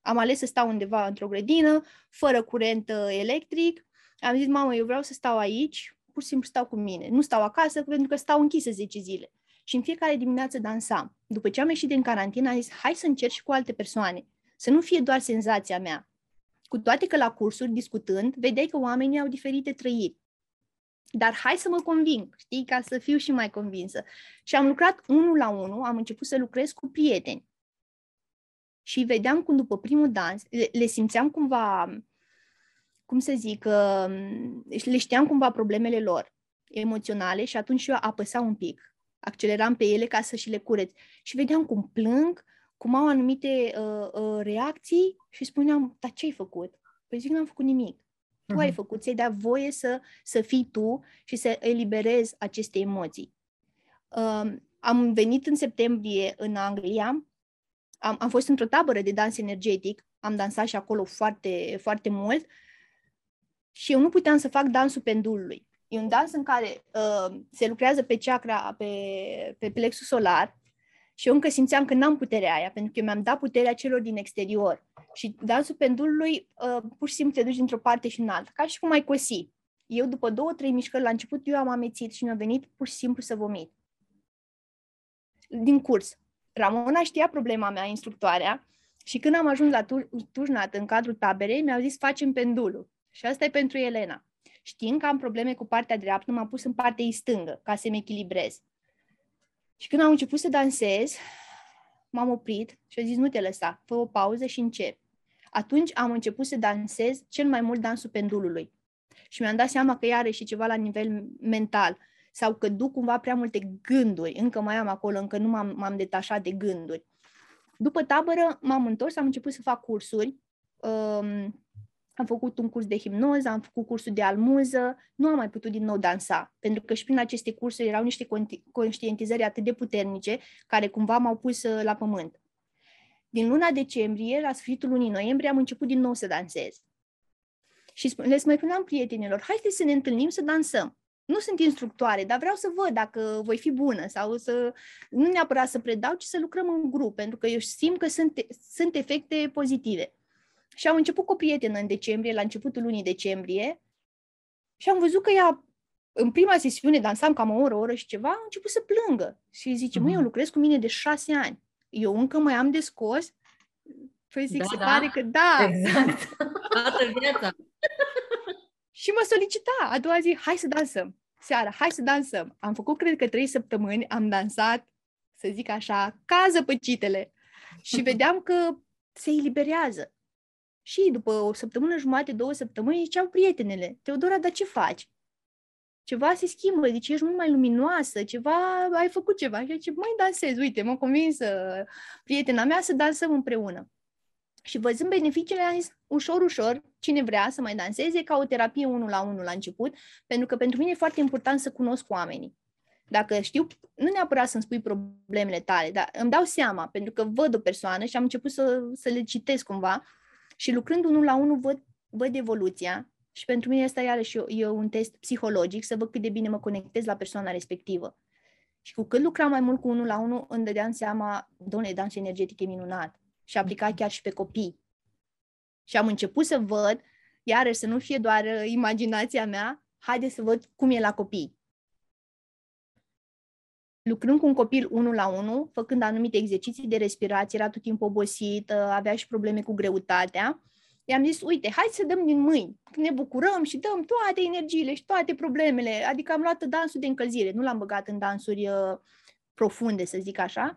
Am ales să stau undeva într-o grădină, fără curent uh, electric. Am zis, mamă, eu vreau să stau aici, pur și simplu stau cu mine. Nu stau acasă pentru că stau închisă 10 zile. Și în fiecare dimineață dansam. După ce am ieșit din carantină, am zis, hai să încerc și cu alte persoane. Să nu fie doar senzația mea. Cu toate că la cursuri, discutând, vedeai că oamenii au diferite trăiri. Dar hai să mă conving, știi, ca să fiu și mai convinsă. Și am lucrat unul la unul, am început să lucrez cu prieteni. Și vedeam cum după primul dans, le, le simțeam cumva, cum să zic, um, le știam cumva problemele lor emoționale și atunci eu apăsam un pic, acceleram pe ele ca să și le cureț. Și vedeam cum plâng, cum au anumite uh, uh, reacții și spuneam, dar ce ai făcut? Păi zic, n-am făcut nimic. Tu uh-huh. ai mhm. făcut, ți-ai dat voie să, să fii tu și să eliberezi aceste emoții. Uh, am venit în septembrie în Anglia, am, am fost într-o tabără de dans energetic, am dansat și acolo foarte, foarte mult și eu nu puteam să fac dansul pendulului. E un dans în care uh, se lucrează pe chakra, pe, pe plexul solar și eu încă simțeam că n-am puterea aia, pentru că eu mi-am dat puterea celor din exterior. Și dansul pendulului uh, pur și simplu te duci dintr-o parte și în alta, ca și cum ai cosi. Eu, după două, trei mișcări la început, eu am amețit și mi-a venit pur și simplu să vomit. Din curs. Ramona știa problema mea, instructoarea, și când am ajuns la Tujnat, în cadrul taberei, mi-au zis facem pendulul. Și asta e pentru Elena. Știind că am probleme cu partea dreaptă, m-am pus în partea stângă, ca să-mi echilibrez. Și când am început să dansez, m-am oprit și a zis, nu te lăsa, fă o pauză și încep. Atunci am început să dansez cel mai mult dansul pendulului. Și mi-am dat seama că iarăși și ceva la nivel mental sau că duc cumva prea multe gânduri. Încă mai am acolo, încă nu m-am, m-am detașat de gânduri. După tabără m-am întors, am început să fac cursuri. Um, am făcut un curs de hipnoză, am făcut cursul de almuză, nu am mai putut din nou dansa, pentru că și prin aceste cursuri erau niște conștientizări atât de puternice, care cumva m-au pus uh, la pământ. Din luna decembrie, la sfârșitul lunii noiembrie, am început din nou să dansez. Și le mai spuneam prietenilor, haideți să ne întâlnim să dansăm. Nu sunt instructoare, dar vreau să văd dacă voi fi bună sau să, nu neapărat să predau, ci să lucrăm în grup, pentru că eu simt că sunt, sunt efecte pozitive. Și am început cu o prietenă în decembrie, la începutul lunii decembrie, și am văzut că ea, în prima sesiune, dansam cam o oră, o oră și ceva, a început să plângă. Și zice, uh-huh. măi, eu mhm. lucrez cu mine de șase ani. Eu încă mai am de scos. Păi zic, da, se da. pare că da. Exact. Toată viața. și mă solicita. A doua zi, hai să dansăm. Seara, hai să dansăm. Am făcut, cred că, trei săptămâni, am dansat, să zic așa, ca zăpăcitele. Și vedeam că se eliberează. Și după o săptămână jumate, două săptămâni, ziceau prietenele, Teodora, dar ce faci? Ceva se schimbă, deci ești mult mai luminoasă, ceva, ai făcut ceva. Și zice, mai dansez, uite, m-a convins uh, prietena mea să dansăm împreună. Și văzând beneficiile, am zis, ușor, ușor, cine vrea să mai danseze, ca o terapie unul la unul la început, pentru că pentru mine e foarte important să cunosc oamenii. Dacă știu, nu neapărat să-mi spui problemele tale, dar îmi dau seama, pentru că văd o persoană și am început să, să le citesc cumva și lucrând unul la unul văd, văd evoluția și pentru mine asta iarăși e, e un test psihologic să văd cât de bine mă conectez la persoana respectivă. Și cu cât lucram mai mult cu unul la unul, îmi dădeam seama, domnule, dansul energetic e minunat. Și aplica chiar și pe copii. Și am început să văd, iarăși să nu fie doar uh, imaginația mea, haide să văd cum e la copii. Lucrând cu un copil unul la unul, făcând anumite exerciții de respirație, era tot timpul obosit, uh, avea și probleme cu greutatea, i-am zis, uite, hai să dăm din mâini, ne bucurăm și dăm toate energiile și toate problemele. Adică am luat dansul de încălzire, nu l-am băgat în dansuri uh, profunde, să zic așa.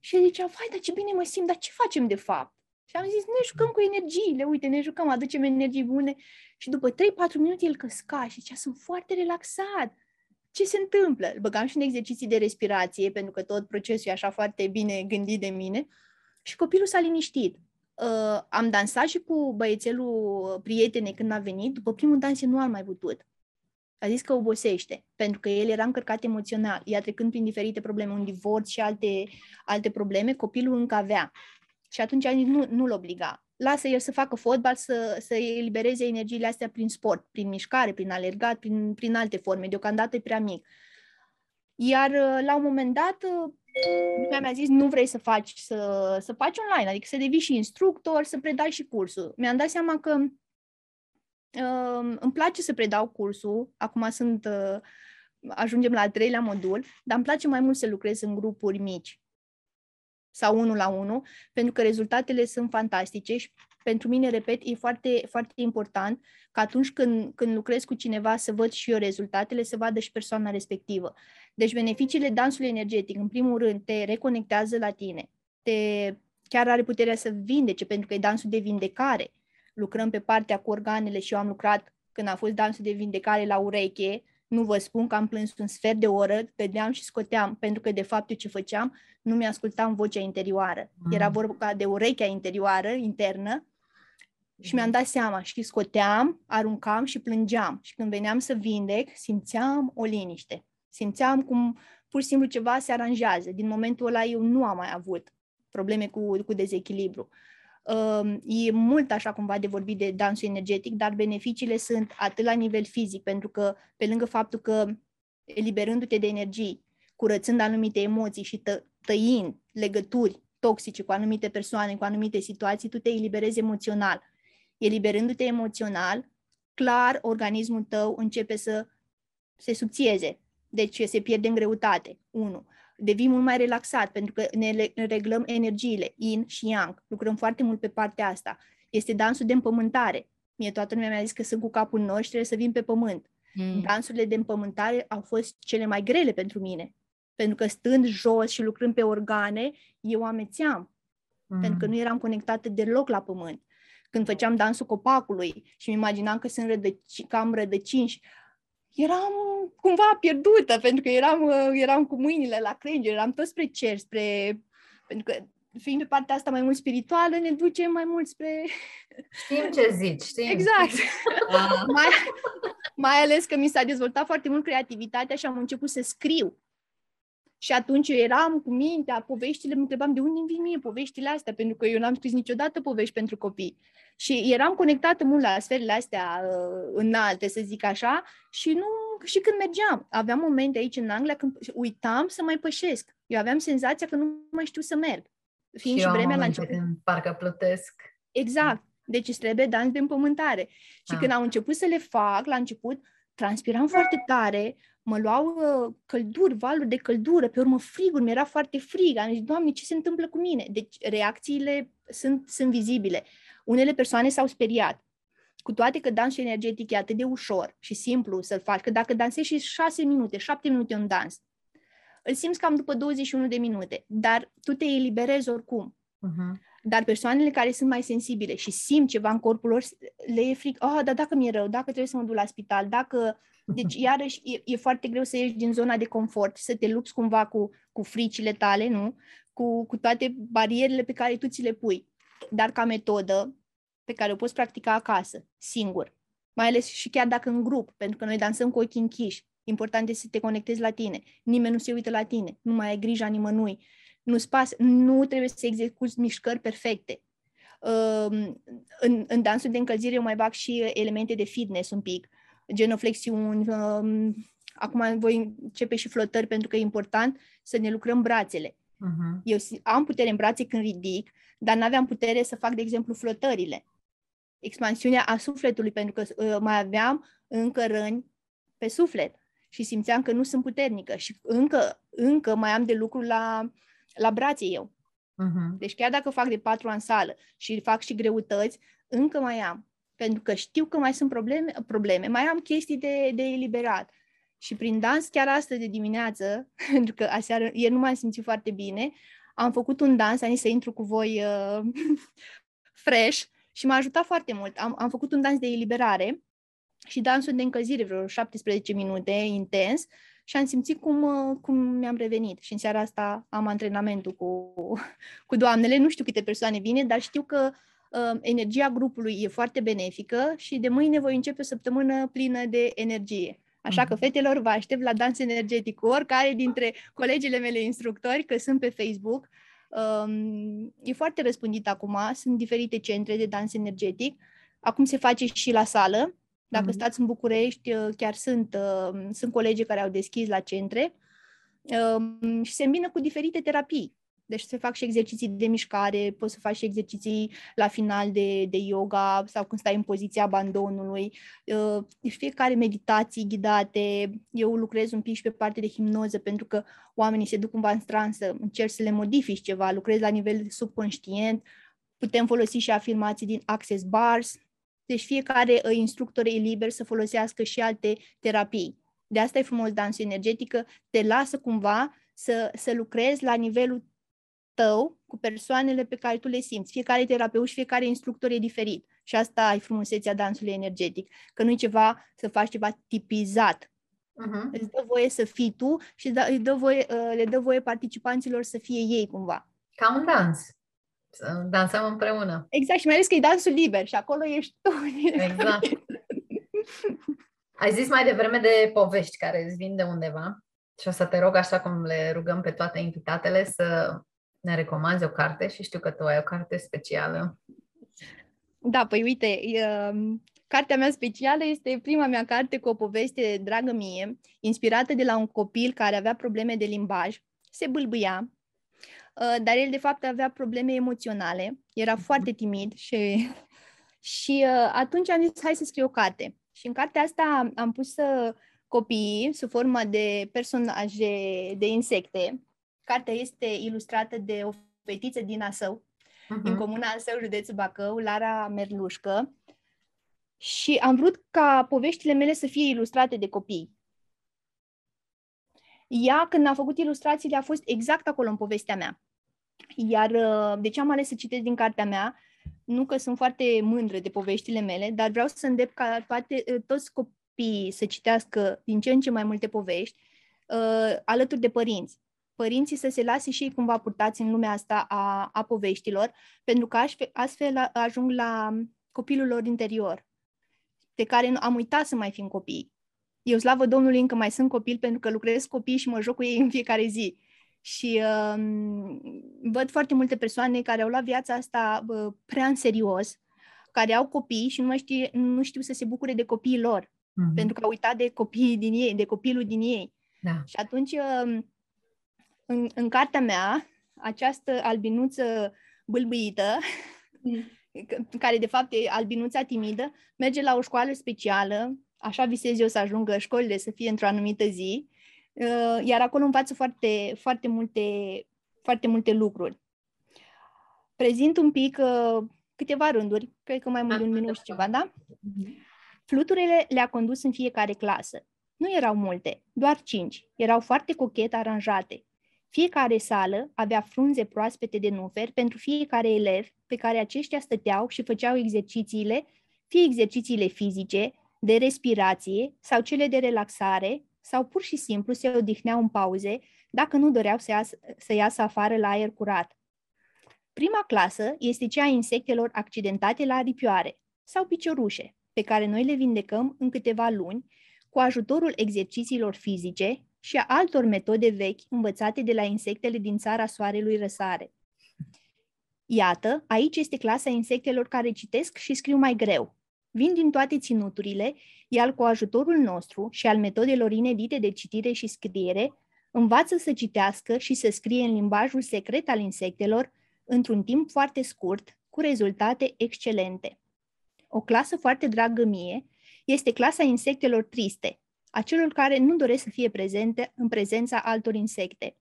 Și el zicea, vai, dar ce bine mă simt, dar ce facem de fapt? Și am zis, ne jucăm cu energiile, uite, ne jucăm, aducem energii bune. Și după 3-4 minute el căsca și zicea, sunt foarte relaxat. Ce se întâmplă? Îl băgam și în exerciții de respirație, pentru că tot procesul e așa foarte bine gândit de mine. Și copilul s-a liniștit uh, am dansat și cu băiețelul prietene când a venit, după primul dans nu am mai putut. A zis că obosește, pentru că el era încărcat emoțional. Ea trecând prin diferite probleme, un divorț și alte, alte probleme, copilul încă avea. Și atunci a zis, nu, nu-l obliga. Lasă el să facă fotbal, să, să elibereze energiile astea prin sport, prin mișcare, prin alergat, prin, prin alte forme. Deocamdată e prea mic. Iar uh, la un moment dat, uh, lumea mi-a zis, nu vrei să faci, să, să faci online, adică să devii și instructor, să predai și cursul. Mi-am dat seama că uh, îmi place să predau cursul, acum sunt, uh, ajungem la al treilea modul, dar îmi place mai mult să lucrez în grupuri mici sau unul la unul, pentru că rezultatele sunt fantastice și pentru mine, repet, e foarte, foarte important că atunci când, când lucrez cu cineva să văd și eu rezultatele, să vadă și persoana respectivă. Deci beneficiile dansului energetic, în primul rând, te reconectează la tine, te chiar are puterea să vindece, pentru că e dansul de vindecare. Lucrăm pe partea cu organele și eu am lucrat când a fost dansul de vindecare la ureche, nu vă spun că am plâns un sfert de oră, dădeam și scoteam, pentru că de fapt eu ce făceam, nu mi-ascultam vocea interioară. Mm. Era vorba de urechea interioară, internă, și mi-am dat seama și scoteam, aruncam și plângeam. Și când veneam să vindec, simțeam o liniște. Simțeam cum pur și simplu ceva se aranjează. Din momentul ăla eu nu am mai avut probleme cu, cu dezechilibru. Uh, e mult așa cumva de vorbit de dansul energetic, dar beneficiile sunt atât la nivel fizic, pentru că pe lângă faptul că eliberându-te de energii, curățând anumite emoții și tă, tăind legături toxice cu anumite persoane, cu anumite situații, tu te eliberezi emoțional eliberându-te emoțional, clar organismul tău începe să se subțieze, deci se pierde în greutate, unu. Devii mult mai relaxat pentru că ne reglăm energiile, in și yang. Lucrăm foarte mult pe partea asta. Este dansul de împământare. Mie toată lumea mi-a zis că sunt cu capul nou și trebuie să vin pe pământ. Mm. Dansurile de împământare au fost cele mai grele pentru mine. Pentru că stând jos și lucrând pe organe, eu amețeam. Mm. Pentru că nu eram conectată deloc la pământ. Când făceam dansul copacului și îmi imaginam că, sunt rădăci, că am rădăcini, eram cumva pierdută, pentru că eram, uh, eram cu mâinile la crengeri, eram tot spre cer, spre... Pentru că fiind de partea asta mai mult spirituală, ne duce mai mult spre... Știm ce zici, știm. Exact. mai, mai ales că mi s-a dezvoltat foarte mult creativitatea și am început să scriu. Și atunci eu eram cu mintea, poveștile, mă întrebam de unde îmi vin mie poveștile astea, pentru că eu n-am scris niciodată povești pentru copii. Și eram conectată mult la sferele astea uh, înalte, să zic așa, și nu și când mergeam. Aveam momente aici în Anglia când uitam să mai pășesc. Eu aveam senzația că nu mai știu să merg. Fiind și, și vremea la început. Când parcă plătesc. Exact. Deci îți trebuie dans de împământare. Și ah. când am început să le fac, la început, transpiram foarte tare, mă luau uh, călduri, valuri de căldură, pe urmă friguri, mi-era foarte frig. Am zis, Doamne, ce se întâmplă cu mine? Deci reacțiile sunt, sunt vizibile. Unele persoane s-au speriat. Cu toate că dansul energetic e atât de ușor și simplu să-l faci, că dacă dansezi și 6 minute, 7 minute un dans, îl simți cam după 21 de minute, dar tu te eliberezi oricum. Uh-huh. Dar persoanele care sunt mai sensibile și simt ceva în corpul lor, le e fric, oh, dar dacă mi-e rău, dacă trebuie să mă duc la spital, dacă... Deci, iarăși, e, e foarte greu să ieși din zona de confort, să te lupți cumva cu, cu fricile tale, nu? Cu, cu toate barierele pe care tu ți le pui. Dar ca metodă, pe care o poți practica acasă, singur, mai ales și chiar dacă în grup, pentru că noi dansăm cu ochii închiși, important este să te conectezi la tine. Nimeni nu se uită la tine, nu mai ai grija nimănui. Nu-ți pas, nu trebuie să execuți mișcări perfecte. Uh, în, în dansul de încălzire eu mai bag și elemente de fitness un pic, genoflexiuni, uh, acum voi începe și flotări pentru că e important să ne lucrăm brațele. Uh-huh. Eu am putere în brațe când ridic, dar nu aveam putere să fac, de exemplu, flotările. Expansiunea a sufletului, pentru că uh, mai aveam încă răni pe suflet și simțeam că nu sunt puternică și încă, încă mai am de lucru la, la brațe eu. Uh-huh. Deci chiar dacă fac de patru ani sală și fac și greutăți, încă mai am. Pentru că știu că mai sunt probleme, probleme mai am chestii de, de eliberat. Și prin dans, chiar astăzi de dimineață, pentru că aseară, ieri nu m-am simțit foarte bine, am făcut un dans, am să intru cu voi uh, fresh și m-a ajutat foarte mult. Am, am făcut un dans de eliberare și dansul de încălzire, vreo 17 minute, intens, și am simțit cum, uh, cum mi-am revenit. Și în seara asta am antrenamentul cu, cu doamnele. Nu știu câte persoane vine, dar știu că uh, energia grupului e foarte benefică și de mâine voi începe o săptămână plină de energie. Așa că, mhm. fetelor, vă aștept la dans energetic cu oricare dintre colegile mele instructori, că sunt pe Facebook. Um, e foarte răspândit acum, sunt diferite centre de dans energetic. Acum se face și la sală. Dacă mm-hmm. stați în București, uh, chiar sunt, uh, sunt colegi care au deschis la centre um, și se îmbină cu diferite terapii. Deci se fac și exerciții de mișcare, poți să faci și exerciții la final de, de yoga sau când stai în poziția abandonului. Uh, fiecare meditații ghidate. Eu lucrez un pic și pe partea de hipnoză pentru că oamenii se duc cumva în stransă, încerc să le modifici ceva, lucrez la nivel subconștient. Putem folosi și afirmații din Access Bars. Deci fiecare uh, instructor e liber să folosească și alte terapii. De asta e frumos dansul energetică, te lasă cumva să, să lucrezi la nivelul tău cu persoanele pe care tu le simți. Fiecare terapeut și fiecare instructor e diferit. Și asta ai frumusețea dansului energetic. Că nu e ceva să faci ceva tipizat. Uh-huh. Îți dă voie să fii tu și da, îți dă voie, uh, le dă voie participanților să fie ei cumva. Ca un dans. Să dansăm împreună. Exact, și mai ales că e dansul liber și acolo ești tu. Exact. Ai zis mai devreme de povești care îți vin de undeva și o să te rog, așa cum le rugăm pe toate invitatele, să ne recomanzi o carte și știu că tu ai o carte specială. Da, păi uite, um, cartea mea specială este prima mea carte cu o poveste dragă mie, inspirată de la un copil care avea probleme de limbaj, se bâlbâia, uh, dar el de fapt avea probleme emoționale, era mhm. foarte timid și, și uh, atunci am zis hai să scriu o carte. Și în cartea asta am pus uh, copiii sub formă de personaje de insecte Cartea este ilustrată de o fetiță din Asău, uh-huh. din comuna Asău, județul Bacău, Lara Merlușcă. Și am vrut ca poveștile mele să fie ilustrate de copii. Ea, când a făcut ilustrațiile, a fost exact acolo în povestea mea. Iar uh, de ce am ales să citesc din cartea mea? Nu că sunt foarte mândră de poveștile mele, dar vreau să îndep ca toate, uh, toți copiii să citească din ce în ce mai multe povești uh, alături de părinți. Părinții să se lase și ei cumva purtați în lumea asta a, a poveștilor, pentru că astfel ajung la copilul lor interior, de care am uitat să mai fim copii. Eu, slavă Domnului, încă mai sunt copil pentru că lucrez copii și mă joc cu ei în fiecare zi. Și uh, văd foarte multe persoane care au luat viața asta uh, prea în serios, care au copii și nu, mai știu, nu știu să se bucure de copiii lor, uh-huh. pentru că au uitat de copiii din ei, de copilul din ei. Da. Și atunci, uh, în, în cartea mea, această albinuță bâlbâită, mm. care de fapt e albinuța timidă, merge la o școală specială, așa visez eu să ajungă școlile să fie într-o anumită zi, uh, iar acolo învață foarte, foarte, multe, foarte multe lucruri. Prezint un pic uh, câteva rânduri, cred că mai mult de un minut și ceva, da? Mhm. Fluturile le-a condus în fiecare clasă. Nu erau multe, doar cinci. Erau foarte cochet aranjate. Fiecare sală avea frunze proaspete de nufer pentru fiecare elev pe care aceștia stăteau și făceau exercițiile, fie exercițiile fizice, de respirație sau cele de relaxare, sau pur și simplu se odihneau în pauze dacă nu doreau să iasă, să iasă afară la aer curat. Prima clasă este cea a insectelor accidentate la aripioare sau piciorușe, pe care noi le vindecăm în câteva luni cu ajutorul exercițiilor fizice și a altor metode vechi învățate de la insectele din țara soarelui răsare. Iată, aici este clasa insectelor care citesc și scriu mai greu, vin din toate ținuturile, iar cu ajutorul nostru și al metodelor inedite de citire și scriere, învață să citească și să scrie în limbajul secret al insectelor într-un timp foarte scurt, cu rezultate excelente. O clasă foarte dragă mie este clasa insectelor triste, a celor care nu doresc să fie prezente în prezența altor insecte.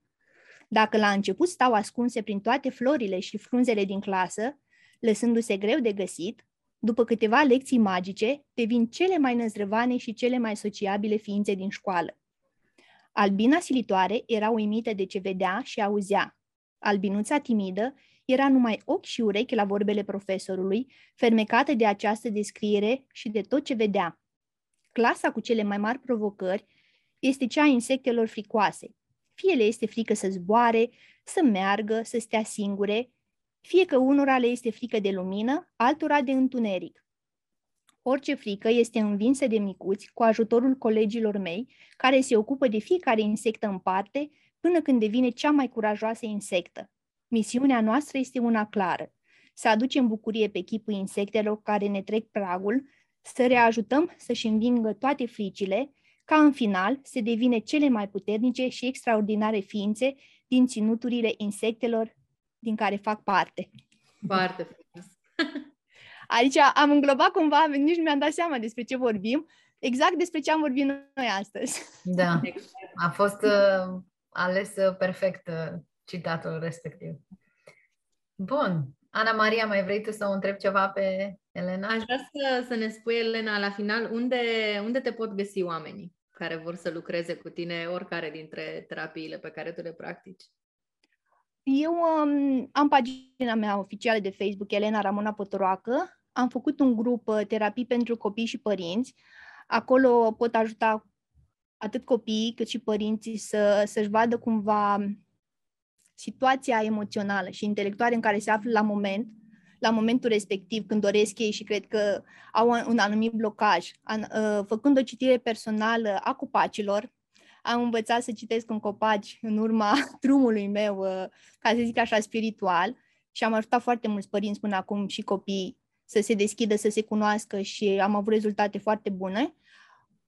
Dacă la început stau ascunse prin toate florile și frunzele din clasă, lăsându-se greu de găsit, după câteva lecții magice, devin cele mai năzdrăvane și cele mai sociabile ființe din școală. Albina silitoare era uimită de ce vedea și auzea. Albinuța timidă era numai ochi și urechi la vorbele profesorului, fermecată de această descriere și de tot ce vedea. Clasa cu cele mai mari provocări este cea a insectelor fricoase. Fie le este frică să zboare, să meargă, să stea singure, fie că unora le este frică de lumină, altora de întuneric. Orice frică este învinsă de micuți cu ajutorul colegilor mei, care se ocupă de fiecare insectă în parte, până când devine cea mai curajoasă insectă. Misiunea noastră este una clară, să aducem bucurie pe chipul insectelor care ne trec pragul, să reajutăm să-și învingă toate fricile, ca în final să devine cele mai puternice și extraordinare ființe din ținuturile insectelor din care fac parte. Foarte frumos. Aici am înglobat cumva, nici nu mi-am dat seama despre ce vorbim, exact despre ce am vorbit noi astăzi. Da, a fost uh, ales uh, perfect uh, citatul respectiv. Bun. Ana Maria, mai vrei tu să o întrebi ceva pe Elena? Aș vrea să, să ne spui, Elena, la final, unde, unde te pot găsi oamenii care vor să lucreze cu tine, oricare dintre terapiile pe care tu le practici? Eu um, am pagina mea oficială de Facebook, Elena Ramona Potoroacă. Am făcut un grup uh, terapii pentru copii și părinți. Acolo pot ajuta atât copiii cât și părinții să, să-și vadă cumva situația emoțională și intelectuală în care se află la moment, la momentul respectiv, când doresc ei și cred că au un anumit blocaj. Uh, făcând o citire personală a copacilor, am învățat să citesc în copaci în urma drumului meu, uh, ca să zic așa, spiritual și am ajutat foarte mulți părinți până acum și copii să se deschidă, să se cunoască și am avut rezultate foarte bune.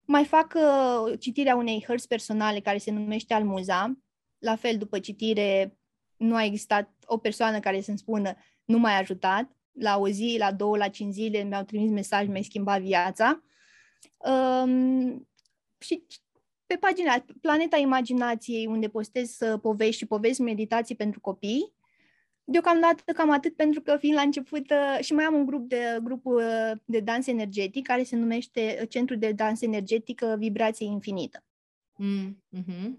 Mai fac uh, citirea unei hărți personale care se numește Almuza. La fel, după citire, nu a existat o persoană care să-mi spună nu m-ai ajutat. La o zi, la două, la cinci zile mi-au trimis mesaj, mi-ai schimbat viața. Um, și pe pagina Planeta Imaginației, unde postez uh, povești și povesti meditații pentru copii. Deocamdată cam atât, pentru că fiind la început uh, și mai am un grup de grupul uh, de dans energetic care se numește Centrul de Dans Energetic Vibrație Infinită. Mm-hmm.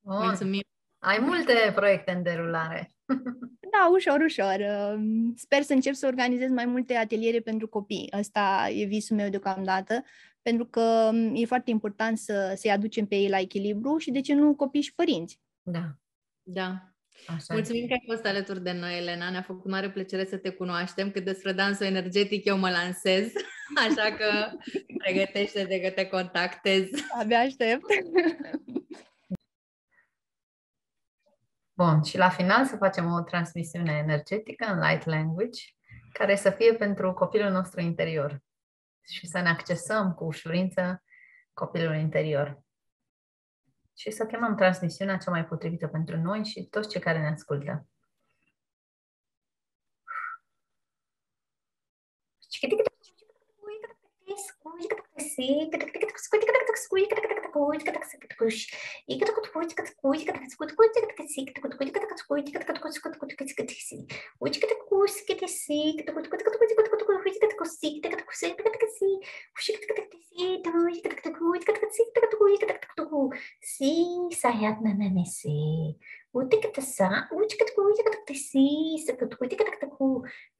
Mulțumim! Ai multe proiecte în derulare. Da, ușor, ușor. Sper să încep să organizez mai multe ateliere pentru copii. Asta e visul meu deocamdată, pentru că e foarte important să, să-i aducem pe ei la echilibru și, de ce nu, copii și părinți. Da. Da. Așa Mulțumim că ai fost alături de noi, Elena. Ne-a făcut mare plăcere să te cunoaștem, că despre dansul energetic eu mă lansez, așa că pregătește-te că te contactez. Abia aștept. Bun, și la final să facem o transmisiune energetică în light language, care să fie pentru copilul nostru interior și să ne accesăm cu ușurință copilul interior. Și să chemăm transmisiunea cea mai potrivită pentru noi și toți cei care ne ascultă. Si sayat na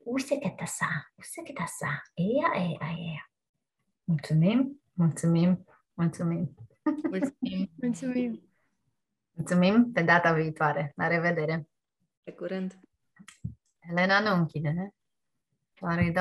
وسكت الساعة وسكت الساعة إيه إيه إيه Mulțumim, mulțumim, mulțumim. Mulțumim. mulțumim. Mulțumim pe data viitoare. La revedere. Pe curând. Elena nu închide, ne? Doar îi dau